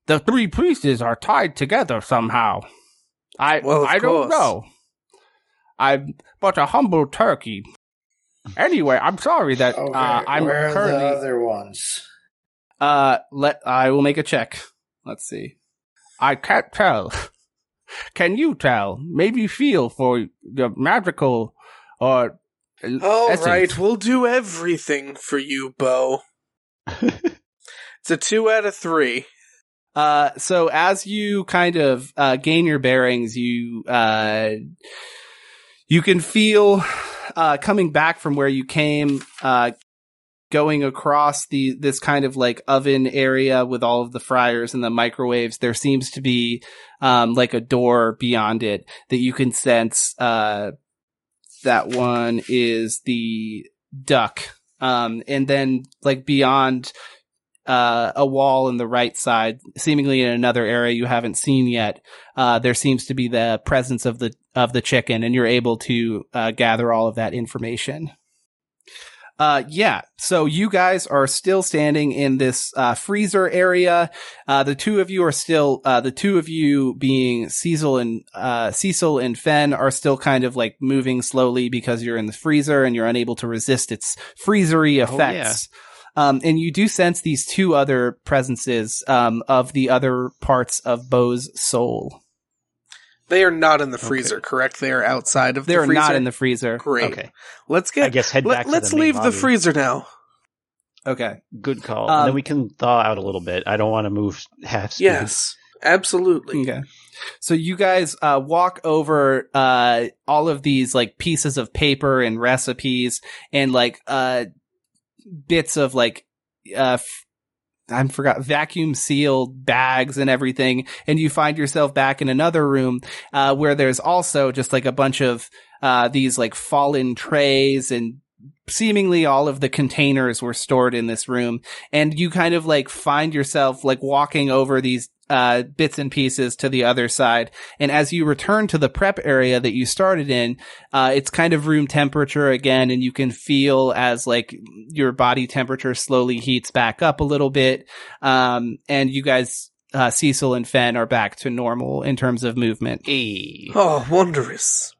the three pieces are tied together somehow. I Well, I don't know. I'm but a humble turkey. Anyway, I'm sorry that okay, uh, I'm where are currently the other ones? Uh, let, I will make a check. Let's see. I can't tell. Can you tell? Maybe feel for the magical or All essence. right, we'll do everything for you, Bo. It's a two out of three. Uh, so as you kind of uh, gain your bearings, you uh, you can feel uh, coming back from where you came, uh, going across the this kind of like oven area with all of the fryers and the microwaves. There seems to be um, like a door beyond it that you can sense. That one is the duck, um, and then like beyond uh, a wall on the right side, seemingly in another area you haven't seen yet. Uh, there seems to be the presence of the of the chicken, and you're able to uh, gather all of that information. Uh, yeah. So you guys are still standing in this uh, freezer area. Uh, the two of you are still uh, the two of you being Cecil and uh, Cecil and Fen are still kind of like moving slowly because you're in the freezer and you're unable to resist its freezery yeah. effects. Um, and you do sense these two other presences um, of the other parts of Bo's soul. They are not in the freezer, correct? They are outside of the freezer. They're freezer. not in the freezer. Great. okay, Let's get. I guess head back. Let, us the leave the freezer now. Okay. Good call. Um, and then we can thaw out a little bit. I don't want to move half speed. Yes, absolutely. Okay. So you guys uh, walk over uh, all of these like pieces of paper and recipes and like uh, bits of like uh, f- I forgot vacuum sealed bags and everything, and you find yourself back in another room uh, where there's also just like a bunch of uh, these like fallen trays and seemingly all of the containers were stored in this room and you kind of like find yourself like walking over these uh, bits and pieces to the other side. And as you return to the prep area that you started in, uh, it's kind of room temperature again, and you can feel as like your body temperature slowly heats back up a little bit. Um, and you guys, uh, Cecil and Fen are back to normal in terms of movement. Hey. Oh, wondrous.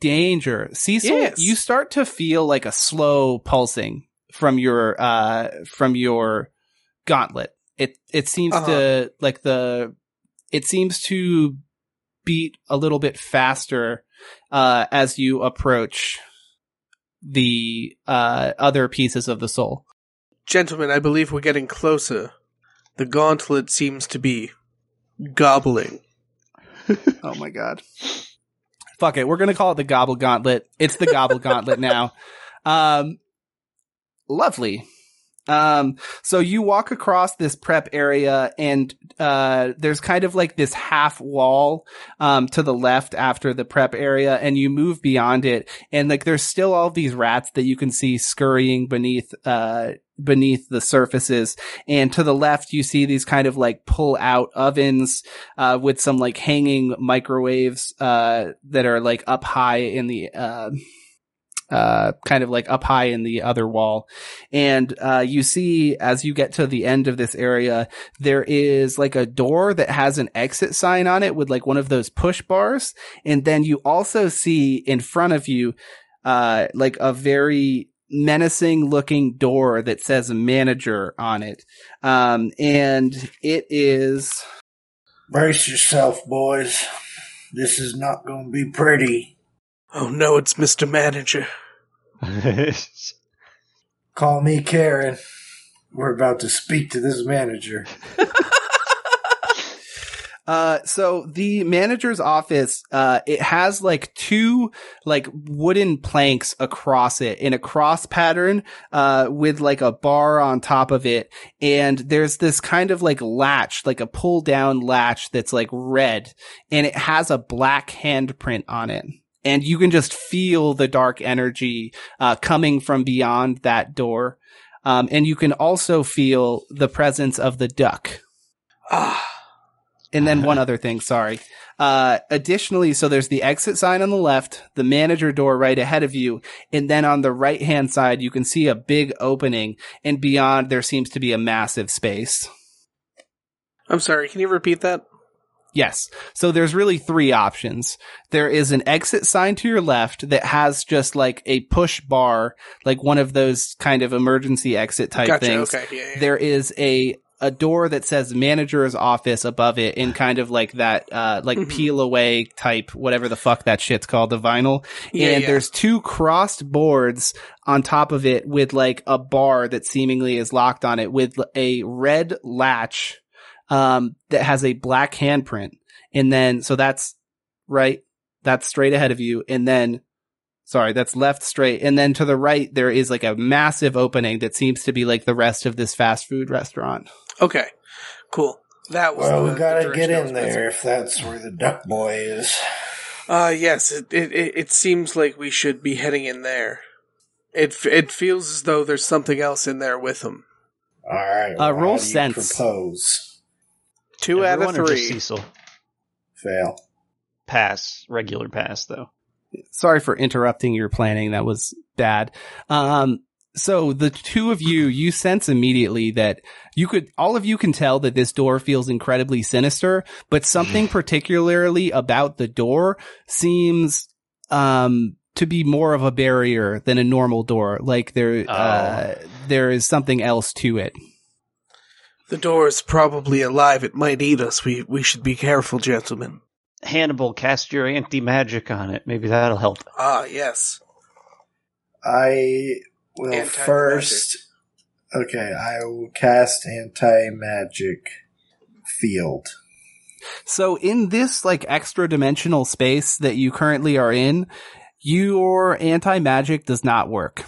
Danger. Cecil, Yes. you start to feel like a slow pulsing from your, uh, from your gauntlet. It, it seems Uh-huh. to, like the, it seems to beat a little bit faster, uh, as you approach the, uh, other pieces of the soul. Gentlemen, I believe we're getting closer. The gauntlet seems to be gobbling. Oh my god. Fuck it. We're gonna call it the Gobble Gauntlet. It's the Gobble Gauntlet now. Um, lovely. Um, so you walk across this prep area and, uh, there's kind of like this half wall, um, to the left after the prep area and you move beyond it and like there's still all these rats that you can see scurrying beneath, uh, beneath the surfaces. And to the left, you see these kind of like pull out ovens, uh, with some like hanging microwaves, uh, that are like up high in the, uh, uh, kind of like up high in the other wall. And, uh, you see as you get to the end of this area, there is like a door that has an exit sign on it with like one of those push bars. And then you also see in front of you, uh, like a very menacing looking door that says manager on it. Um, and it is, Brace yourself, boys. This is not going to be pretty. Oh no, it's Mr. Manager. Call me Karen. We're about to speak to this manager. Uh, so the manager's office, uh, it has like two like wooden planks across it in a cross pattern, uh, with like a bar on top of it. And there's this kind of like latch, like a pull down latch that's like red and it has a black handprint on it. And you can just feel the dark energy, uh, coming from beyond that door. Um, and you can also feel the presence of the duck. Ah, And then one other thing, sorry. Uh, additionally, so there's the exit sign on the left, the manager door right ahead of you, and then on the right hand side, you can see a big opening, and beyond there seems to be a massive space. I'm sorry, can you repeat that? Yes. So there's really three options. There is an exit sign to your left that has just like a push bar, like one of those kind of emergency exit type gotcha, things. okay, yeah, yeah. There is a a door that says manager's office above it in kind of like that uh like Mhm. peel away type whatever the fuck that shit's called the vinyl Yeah, and yeah. there's two crossed boards on top of it with like a bar that seemingly is locked on it with a red latch um that has a black handprint and then so that's right that's straight ahead of you and then sorry that's left straight and then to the right there is like a massive opening that seems to be like the rest of this fast food restaurant Okay, cool. That was Well, the, we gotta the get in was there if that's where the duck boy is. Uh, yes, it, it, it it seems like we should be heading in there. It it feels as though there's something else in there with him. All right. Uh, well, roll how do you sense. Propose. Two out of Everyone or just three. Cecil. Fail. Pass. Regular pass, though. Sorry for interrupting your planning. That was bad. Um, so the two of you, you sense immediately that you could, all of you can tell that this door feels incredibly sinister, but something particularly about the door seems, um, to be more of a barrier than a normal door. Like there, uh, there is something else to it. The door is probably alive. It might eat us. We we should be careful, gentlemen. Hannibal, cast your anti magic on it. Maybe that'll help. Ah, yes. I will Anti-magic. first. Okay, I will cast anti magic field. So in this like extra dimensional space that you currently are in, your anti magic does not work.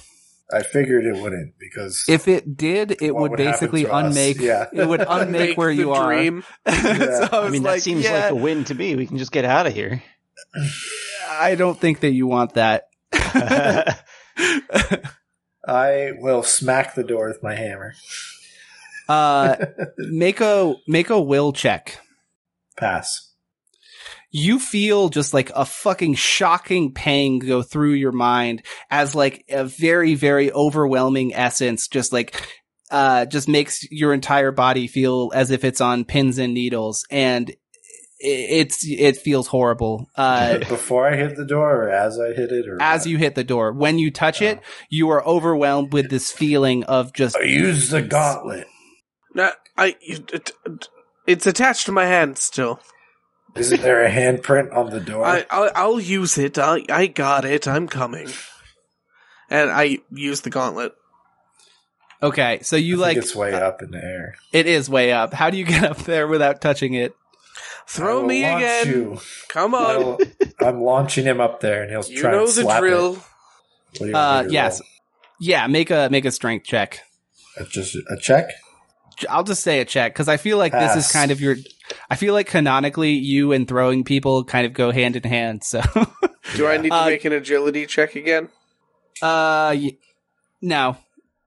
I figured it wouldn't because If it did, it would, would basically unmake. Yeah. It would unmake where the you are. dream. so I, I mean, like, that seems yeah, like a win to me. We can just get out of here. I don't think that you want that. I will smack the door with my hammer. uh, make a make a will check. Pass. You feel just like a fucking shocking pang go through your mind as like a very, very overwhelming essence just like, uh, just makes your entire body feel as if it's on pins and needles and it's, it feels horrible. Uh, Before I hit the door, or as I hit it, or as what? you hit the door, when you touch it, you are overwhelmed with this feeling of just, I use the gauntlet. No, I. It, it's attached to my hand still. Isn't there a handprint on the door? I I'll, I'll use it. I I got it. I'm coming. And I use the gauntlet. okay. So you I think like, it's way up in the air. it is way up. How do you get up there without touching it? I Throw will me launch again. you. Come I on. will- I'm launching him up there, and he'll You try know and the slap drill. It. What do you Uh, want me to yes. roll? Yeah. Make a, make a strength check. Uh, Just a check. I'll just say a check because I feel like this is kind of your. I feel like canonically, you and throwing people kind of go hand in hand. So, Do I need to Uh, make an agility check again? uh, y- no,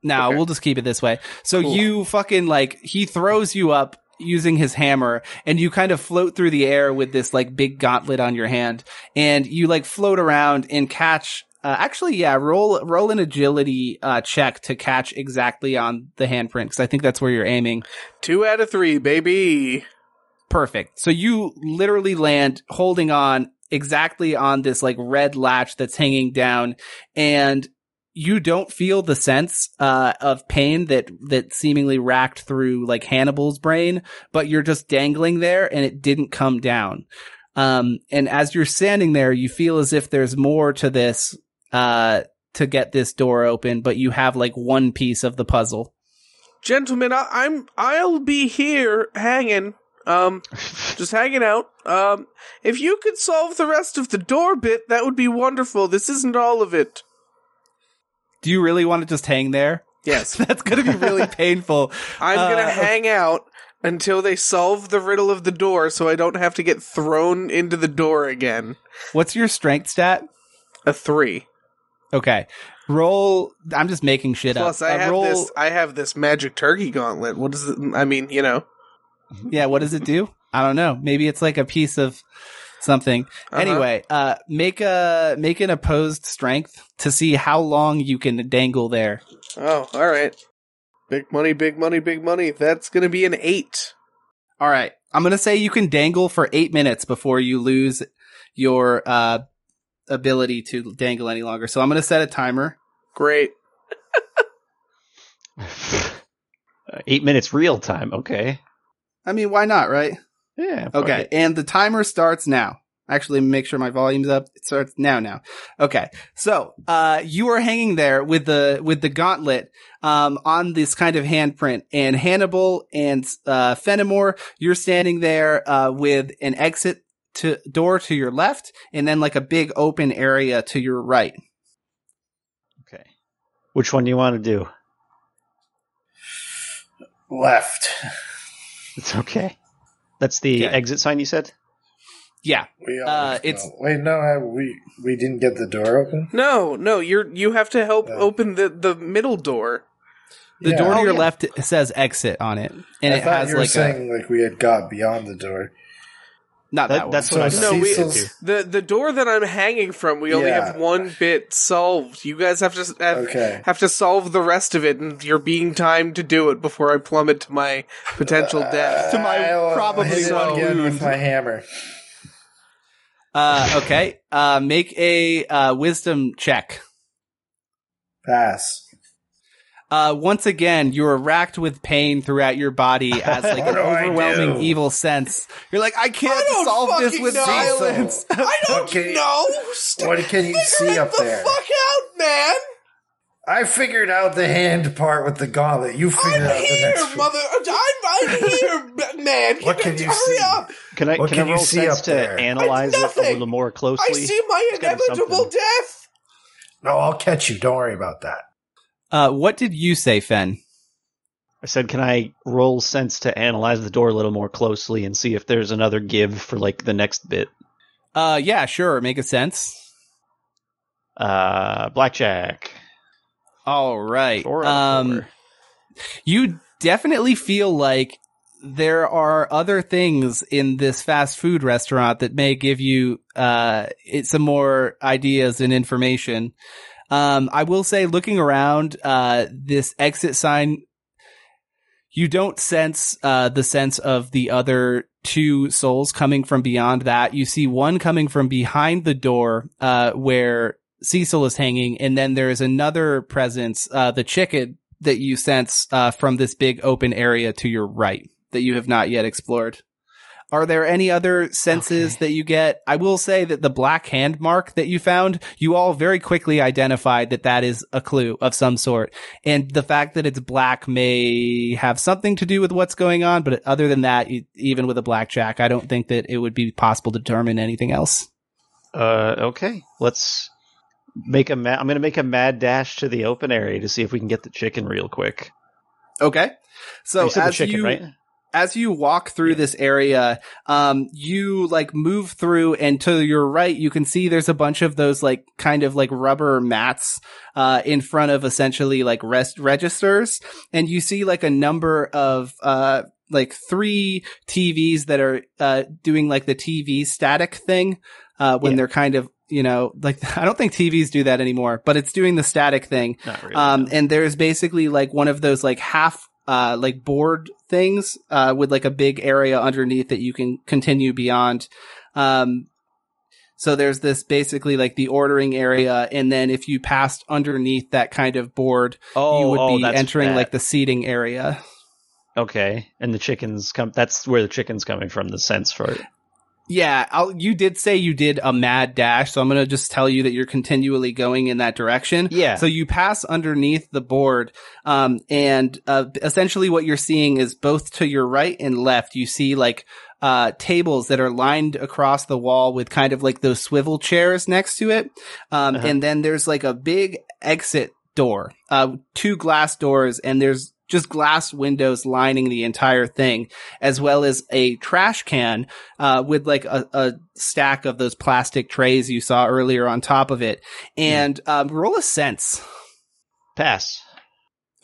no, Okay. we'll just keep it this way. So Cool. you fucking like he throws you up using his hammer, and you kind of float through the air with this like big gauntlet on your hand, and you like float around and catch Uh, actually, yeah, roll roll an agility uh, check to catch exactly on the handprint because I think that's where you're aiming. Two out of three, baby. Perfect. So you literally land holding on exactly on this like red latch that's hanging down, and you don't feel the sense uh, of pain that that seemingly racked through like Hannibal's brain, but you're just dangling there, and it didn't come down. Um, and as you're standing there, you feel as if there's more to this, uh, to get this door open, but you have like one piece of the puzzle. Gentlemen, I- I'm I'll be here hanging. Um just hanging out. Um if you could solve the rest of the door bit, that would be wonderful. This isn't all of it. Do you really want to just hang there? Yes. That's going to be really painful. I'm Uh, gonna hang out until they solve the riddle of the door so I don't have to get thrown into the door again. What's your strength stat? A three. Okay. Roll. I'm just making shit Plus up. I Uh, have roll, this I have this magic turkey gauntlet. What does it I mean, you know. Yeah, what does it do? I don't know. Maybe it's like a piece of something. Uh-huh. Anyway, uh make a make an opposed strength to see how long you can dangle there. Oh, alright. Big money, big money, big money. That's gonna be an eight. All right. I'm going to say you can dangle for 8 minutes before you lose your uh ability to dangle any longer. So I'm going to set a timer. Great. Eight minutes real time. Okay. I mean, why not, right? Yeah. Okay, it. and the timer starts now. Actually, make sure my volume's up. It starts now. Now, okay. So, uh, you are hanging there with the with the gauntlet, um, on this kind of handprint, and Hannibal and uh, Fenimore, you're standing there, uh, with an exit to door to your left, and then like a big open area to your right. Okay. Which one do you want to do? Left. It's okay. That's the Okay. exit sign you said? Yeah, We Uh, it's- go- wait. No, I, we we didn't get the door open. No, no, you're you have to help Yeah. open the the middle door. the Yeah. door to Oh, your yeah. left says exit on it, and I it thought has you were like a, saying like we had got beyond the door. Not that, That- one. that's So what I So No, we- The the door that I'm hanging from, we only Yeah. have one bit solved. You guys have to have, Okay. have to solve the rest of it, and you're being timed to do it before I plummet to my potential death. To my I'll probably hit it one again wound. with my hammer. Uh, okay. Uh, make a uh, wisdom check. Pass. Uh, once again, you're racked with pain throughout your body as like an overwhelming evil sense. You're like, I can't I don't solve this fucking with know. violence. I don't Okay. know. St- What can you see it up the there? fuck out, man. I figured out the hand part with the gauntlet. You figured I'm out the here, next mother. I'm, I'm here, b- man. What can you hurry see? up? Can I What can, can I you roll see sense up to there? analyze it a Nothing. little more closely? I see my gotta be inevitable something. death. No, I'll catch you. Don't worry about that. Uh, what did you say, Fen? I said, can I roll sense to analyze the door a little more closely and see if there's another give for like the next bit? Uh, yeah, sure. Make a sense. Uh, blackjack. All right. Um, you definitely feel like there are other things in this fast food restaurant that may give you uh it, some more ideas and information. Um, I will say, looking around, uh, this exit sign, you don't sense uh the sense of the other two souls coming from beyond that. You see one coming from behind the door, uh, where Cecil is hanging, and then there is another presence, uh, the chicken that you sense uh, from this big open area to your right that you have not yet explored. Are there any other senses Okay. that you get? I will say that the black hand mark that you found, you all very quickly identified that that is a clue of some sort. And the fact that it's black may have something to do with what's going on. But other than that, even with a blackjack, I don't think that it would be possible to determine anything else. Uh, okay. Let's make a. Ma- I'm gonna make a mad dash to the open area to see if we can get the chicken real quick. Okay. So you as chicken, you, right? As you walk through this area, um, you like move through and to your right, you can see there's a bunch of those like kind of like rubber mats, uh, in front of essentially like rest registers. And you see like a number of, uh, like three TVs that are, uh, doing like the TV static thing, uh, when Yeah. they're kind of, you know, like I don't think TVs do that anymore, but it's doing the static thing. Really. Um, no. and there's basically like one of those like half, uh, like board things, uh, with like a big area underneath that you can continue beyond. Um, so there's this basically like the ordering area. And then if you passed underneath that kind of board, oh, you would oh, be entering like the seating area. okay, and the chickens come. That's where the chickens coming from. The sense for it. Yeah, I'll, you did say you did a mad dash, so I'm going to just tell you that you're continually going in that direction. Yeah. So you pass underneath the board, um, and uh, essentially what you're seeing is both to your right and left, you see like uh, tables that are lined across the wall with kind of like those swivel chairs next to it, um, Uh-huh. and then there's like a big exit door, uh, two glass doors, and there's just glass windows lining the entire thing, as well as a trash can uh, with like a, a stack of those plastic trays you saw earlier on top of it. And um, roll a sense. Pass.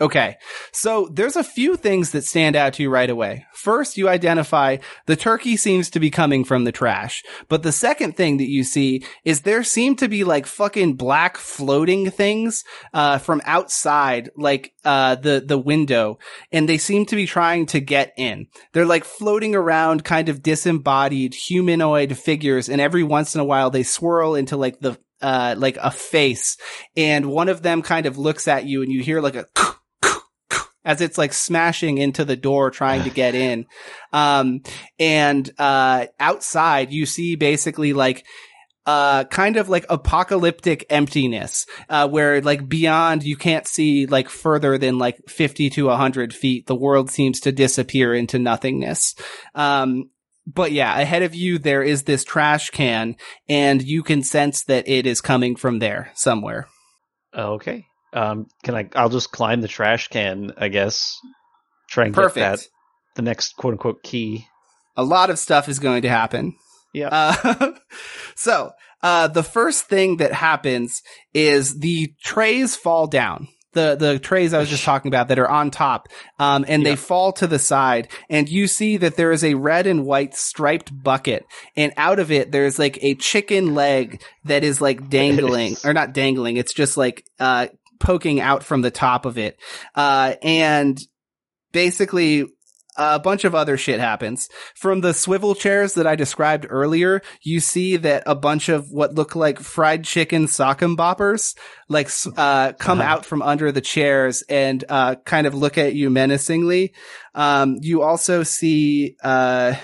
Okay. So there's a few things that stand out to you right away. First, you identify the turkey seems to be coming from the trash. But the second thing that you see is there seem to be like fucking black floating things, uh, from outside, like, uh, the, the window. And they seem to be trying to get in. They're like floating around kind of disembodied humanoid figures. And every once in a while they swirl into like the, uh, like a face. And one of them kind of looks at you and you hear like a as it's like smashing into the door trying to get in. Um, and, uh, outside you see basically like, uh, kind of like apocalyptic emptiness, uh, where like beyond you can't see like further than like 50 to 100 feet. The world seems to disappear into nothingness. Um, but yeah, ahead of you, there is this trash can and you can sense that it is coming from there somewhere. Okay. Um, can I? I'll just climb the trash can. I guess. Try and get Perfect. that the next quote unquote key. a lot of stuff is going to happen. Yeah. Uh, so, uh, the first thing that happens is the trays fall down. The, the trays I was just talking about that are on top, um, and they fall to the side and you see that there is a red and white striped bucket and out of it there's like a chicken leg that is like dangling or not dangling. It's just like, uh, poking out from the top of it. Uh, and basically a bunch of other shit happens. From the swivel chairs that I described earlier, you see that a bunch of what look like fried chicken Sock 'Em Boppers, like, uh, come Uh-huh. out from under the chairs and, uh, kind of look at you menacingly. Um, you also see, uh,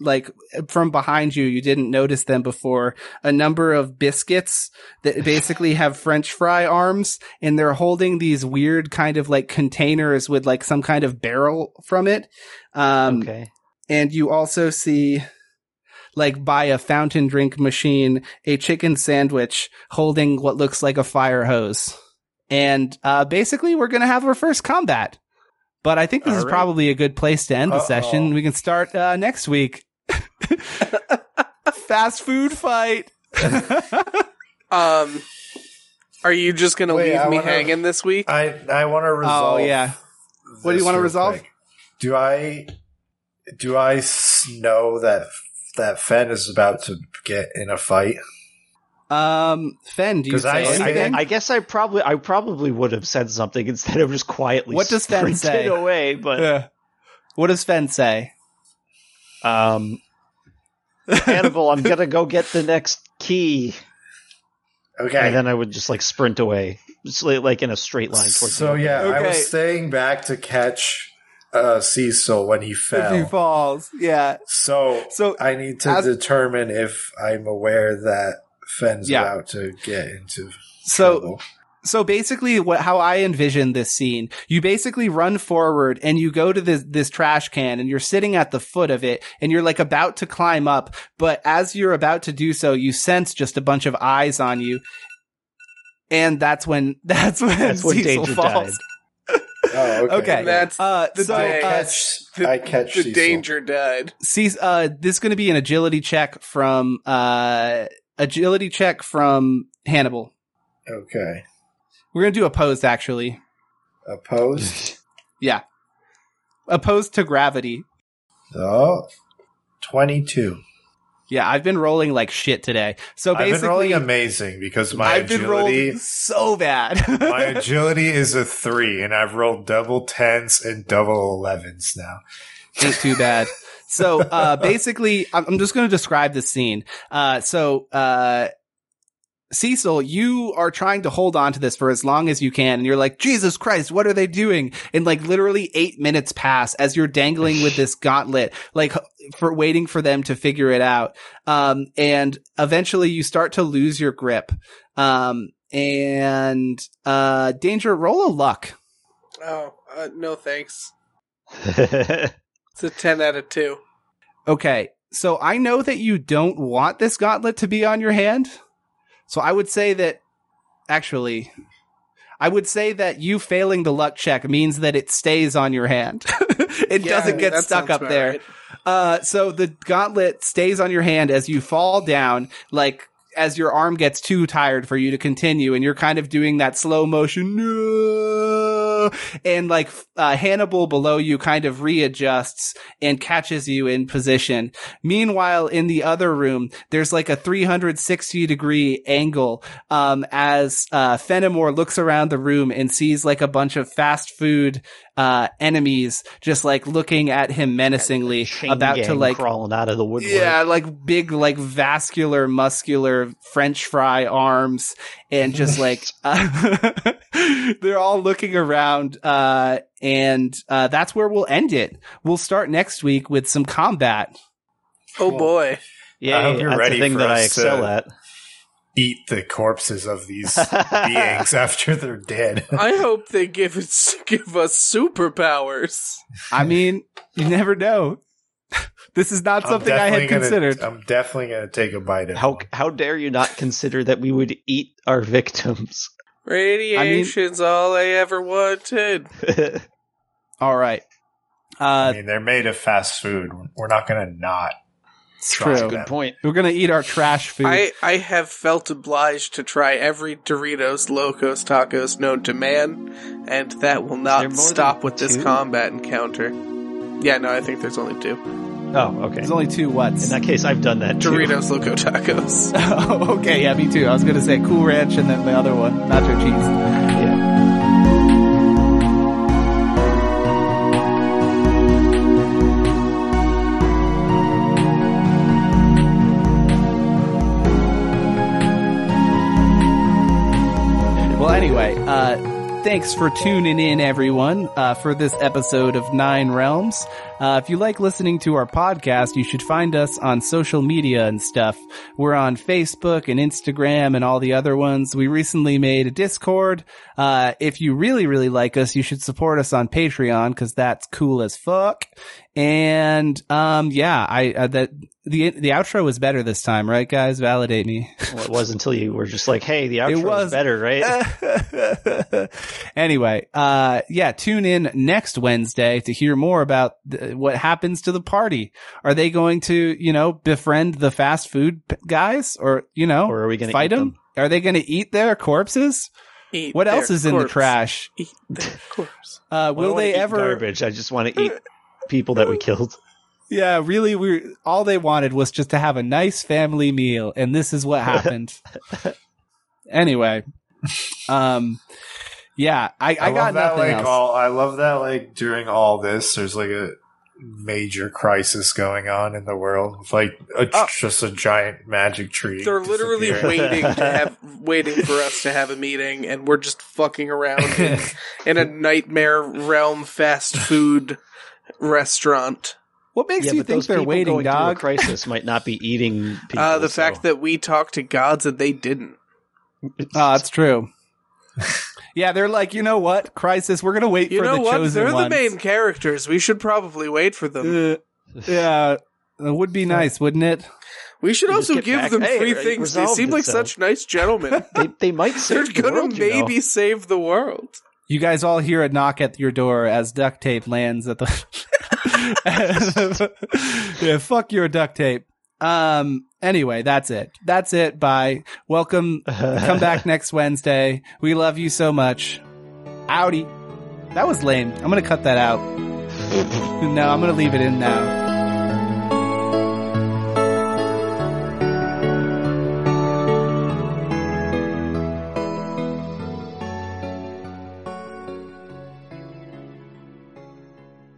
like from behind you, you didn't notice them before, a number of biscuits that basically have french fry arms and they're holding these weird kind of like containers with like some kind of barrel from it. Um, okay. and you also see like by a fountain drink machine, a chicken sandwich holding what looks like a fire hose. And, uh, basically we're going to have our first combat. But I think this is Alright. probably a good place to end the Uh-oh. session. We can start, uh, next week. Fast food fight. Um, are you just gonna Wait, leave I me wanna- hanging this week? I I want to resolve. Oh, yeah. What do you wanna resolve? quick. Do I do I s- know that that Fen is about to get in a fight? Um, Fen, do you 'Cause I- say I- anything? I guess I probably I probably would have said something instead of just quietly. What does Fen say? away? But Yeah. What does Fen say? Um, Hannibal, I'm gonna go get the next key, Okay. and then I would just like sprint away, just like, like in a straight line towards. so the- yeah, I was staying back to catch uh, Cecil when he If he falls, yeah. So So I need to as- determine if I'm aware that Fen's Yeah. about to get into so trouble. So basically what how I envision this scene, you basically run forward and you go to this this trash can and you're sitting at the foot of it and you're like about to climb up, but as you're about to do so, you sense just a bunch of eyes on you. And that's when that's when That's when Cecil Danger falls. Oh, okay. Okay. That's Uh, The so day. uh, the- I catch the Cecil. danger died. See, uh, this is going to be an agility check from, uh, agility check from Hannibal. Okay. We're going to do opposed, actually. Opposed. Yeah. Opposed to gravity. oh, 22. Yeah, I've been rolling like shit today. So I've been rolling basically, amazing because my I've agility, so bad. my agility is a three, and I've rolled double tens and double elevens now. Ain't too bad. So uh, basically, I'm I'm just going to describe the scene. Uh, so uh, Cecil, you are trying to hold on to this for as long as you can, and you're like, Jesus Christ, what are they doing? And like literally eight minutes pass as you're dangling with this gauntlet, like for waiting for them to figure it out. Um, and eventually you start to lose your grip. Um, and uh, danger, roll a luck. Oh, uh, no thanks. It's a 10 out of 2. Okay. So I know that you don't want this gauntlet to be on your hand. So I would say that actually, I would say that you failing the luck check means that it stays on your hand. it Yeah, doesn't get stuck up there. right. Uh, so the gauntlet stays on your hand as you fall down, like as your arm gets too tired for you to continue, and you're kind of doing that slow motion, and like uh, Hannibal below you kind of readjusts and catches you in position. Meanwhile, in the other room, there's like a 360 degree angle um, as uh, Fenimore looks around the room and sees like a bunch of fast food uh, enemies just like looking at him menacingly, about to like crawling out of the woodwork. yeah, like big, like vascular, muscular French fry arms, and just like uh, they're all looking around. Uh, and uh, that's where we'll end it. We'll start next week with some combat. Oh Cool. boy. yeah, I hope you're that's ready the thing for that I excel to- at. Eat the corpses of these beings after they're dead. I hope they give us give us superpowers. I mean, you never know. this is not I'm something I had definitely gonna- considered. I'm definitely going to take a bite of How one. how dare you not consider that we would eat our victims? Radiation's all I ever wanted. All right. I Uh, mean, they're made of fast food. We're not going to not. It's try true. Good point. We're gonna eat our trash food. I, I have felt obliged to try every Doritos Locos Tacos known to man, and that will not stop than with this combat encounter. Yeah, no, I think there's only two. Oh, okay. There's only two what's. In that case, I've done that too. Doritos Loco Tacos. oh, okay, yeah, me too. I was gonna say Cool Ranch and then the other one, nacho cheese. Uh, thanks for tuning in, everyone, uh, for this episode of Nine Realms. Uh, if you like listening to our podcast, you should find us on social media and stuff. We're on Facebook and Instagram and all the other ones. We recently made a Discord. Uh, if you really, really like us, you should support us on Patreon because that's cool as fuck. And, um, yeah, I, uh, that, the, the outro was better this time, right, guys? Validate me. Well, it was until you were just like, "Hey, the outro was- was better, right?" anyway, uh, yeah, tune in next Wednesday to hear more about th- what happens to the party. Are they going to, you know, befriend the fast food p- guys or, you know, Or are we going to fight them? Are they going to eat their corpses? Eat What their else is in the trash? Eat their corpse. Uh, will they ever? Garbage. I just want to eat people that we killed. Yeah, really, we all they wanted was just to have a nice family meal, and this is what happened. anyway, um, yeah, I, I, I, got that. nothing Like else. all, I love that. Like during all this, there's like a major crisis going on in the world. With, like a, Oh. just a giant magic tree. They're literally waiting to have waiting for us to have a meeting, and we're just fucking around in, in a nightmare realm fast food restaurant. what makes yeah, you think they're waiting, dog? crisis might not be eating people. Uh, the so- fact that we talked to gods and they didn't. Oh, that's true. yeah, they're like, you know what, crisis. We're gonna wait You for know the what? chosen They're ones. the main characters. We should probably wait for them. Uh, yeah, it would be nice, wouldn't it? We should also give back, them "Hey, free things. They seem it, like so." such nice gentlemen. they, they might They're the gonna world, you know. maybe save the world. You guys all hear a knock at your door as duct tape lands at the. yeah, fuck your duct tape. Um. Anyway, that's it. That's it. Bye. Welcome. Come back next Wednesday. We love you so much. Howdy. That was lame. I'm gonna cut that out. no, I'm gonna leave it in now.